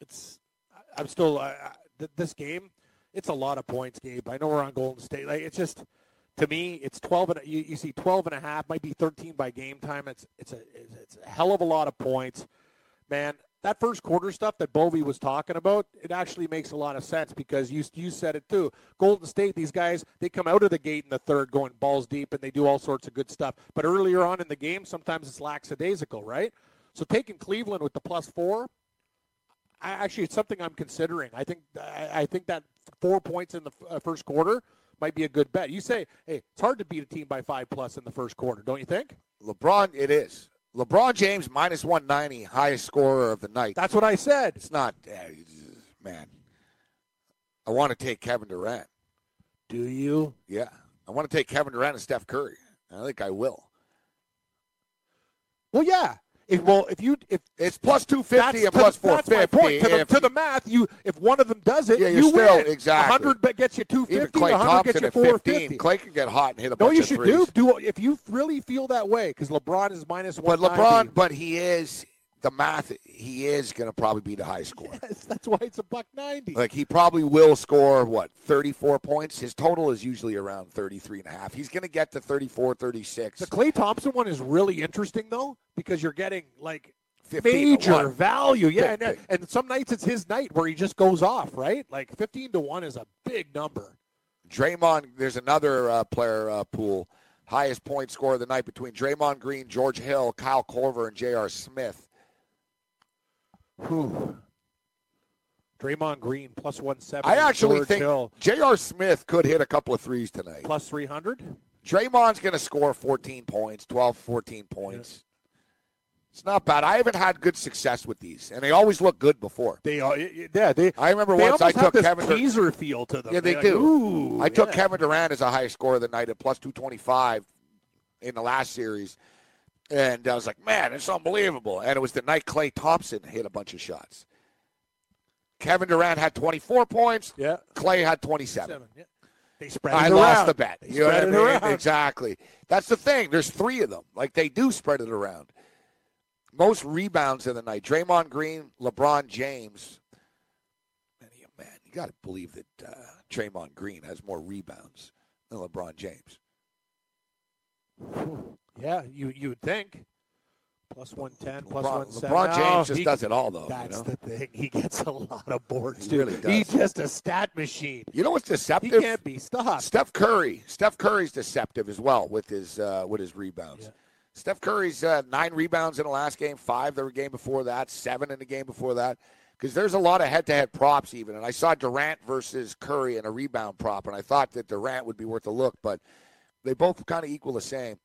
It's. I- I'm still. Uh, th- this game, it's a lot of points, Gabe. I know we're on Golden State. Like it's just. To me, it's 12 and you, you see 12 and a half, might be 13 by game time. It's it's a it's a hell of a lot of points, man. That first quarter stuff that Bovi was talking about, it actually makes a lot of sense because you you said it too. Golden State, these guys, they come out of the gate in the third going balls deep and they do all sorts of good stuff. But earlier on in the game, sometimes it's lackadaisical, right? So taking Cleveland with the plus four, I, actually, it's something I'm considering. I think I, I think that four points in the f- uh, first quarter might be a good bet. You say, hey, it's hard to beat a team by five plus in the first quarter, don't you think? LeBron, it is. LeBron James minus 190, highest scorer of the night. That's what I said. It's not, uh, man. I want to take Kevin Durant. Do you? Yeah. I want to take Kevin Durant and Steph Curry. I think I will. Well, yeah. If, well, if you if It's plus 250 and to plus the, that's my 450. point. To the, to the math, you if one of them does it, Yeah, you still- win. exactly. 100 but gets you Even 250. Klay 100 Thompson gets you 450. Klay can get hot and hit a No, bunch you of should threes. do do if you really feel that way because LeBron is one. But LeBron, but he is the math, he is going to probably be the high score. Yes, that's why it's a buck ninety. Like he probably will score what 34 points. His total is usually around 33 and a half. He's going to get to 34, 36. The Klay Thompson one is really interesting though because you're getting like 15 major value. Yeah, and, and some nights it's his night where he just goes off. Right, like fifteen to one is a big number. Draymond, there's another uh, player uh, pool. Highest point scorer of the night between Draymond Green, George Hill, Kyle Korver, and J.R. Smith. Whew. Draymond Green plus one seventy. I actually George think Hill J.R. Smith could hit a couple of threes tonight. plus three hundred. Draymond's going to score 14 points, 12, 14 points. It's not bad. I haven't had good success with these, and they always look good before. They are, yeah. They. I remember they once I took this Kevin. Dur- teaser feel to them. Yeah, they They're do. like, Ooh, I took yeah. Kevin Durant as a high score of the night at plus 225 in the last series. And I was like, man, it's unbelievable. And it was the night Klay Thompson hit a bunch of shots. Kevin Durant had 24 points. Yeah. Clay had 27. Seven, yeah. They spread I it lost the bet. They You know what I mean? around. Exactly. That's the thing. There's three of them. Like they do spread it around. Most rebounds of the night. Draymond Green, LeBron James. Man, you, man, you got to believe that uh, Draymond Green has more rebounds than LeBron James. Yeah, you you would think. Plus one ten, plus LeBron- one seven. LeBron James No, just he- does it all, though, you That's know? the thing. He gets a lot of boards. He really does. He's just a stat machine. You know what's deceptive? He can't be stopped. Steph Curry. Steph Curry's deceptive as well with his uh, with his rebounds. Steph Curry's uh, nine rebounds in the last game, five the game before that, seven in the game before that. Because there's a lot of head-to-head props even, and I saw Durant versus Curry in a rebound prop, and I thought that Durant would be worth a look, but they both kind of equal the same.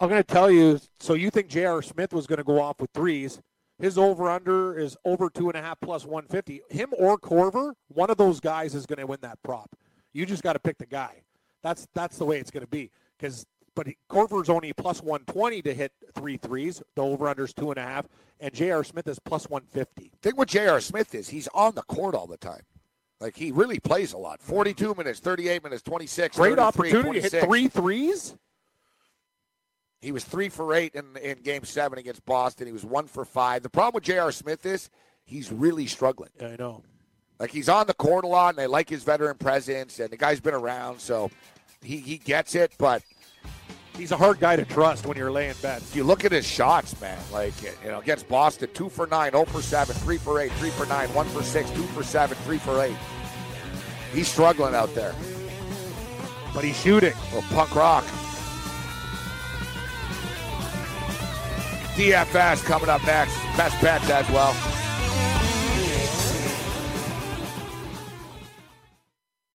I'm going to tell you. So you think J.R. Smith was going to go off with threes? His over under is over two and a half plus 150. Him or Korver, one of those guys is going to win that prop. You just got to pick the guy. That's that's the way it's going to be. Because but he, Korver's only plus 120 to hit three threes. The over under is two and a half, and J.R. Smith is plus 150. Think what J.R. Smith is. He's on the court all the time. Like he really plays a lot. 42 minutes, 38 minutes, 26. Great 33, opportunity to hit three threes. He was three for eight in, in game seven against Boston. He was one for five. The problem with J.R. Smith is he's really struggling. I know. Like he's on the court a lot, and they like his veteran presence, and the guy's been around, so he, he gets it. But He's a hard guy to trust when you're laying bets. you look at his shots, man, like you know, against Boston, two for nine, 0 for seven, three for eight, three for nine, one for six, two for seven, three for eight. He's struggling out there. But he's shooting. Well, punk rock. DFS coming up next. Best bets as well.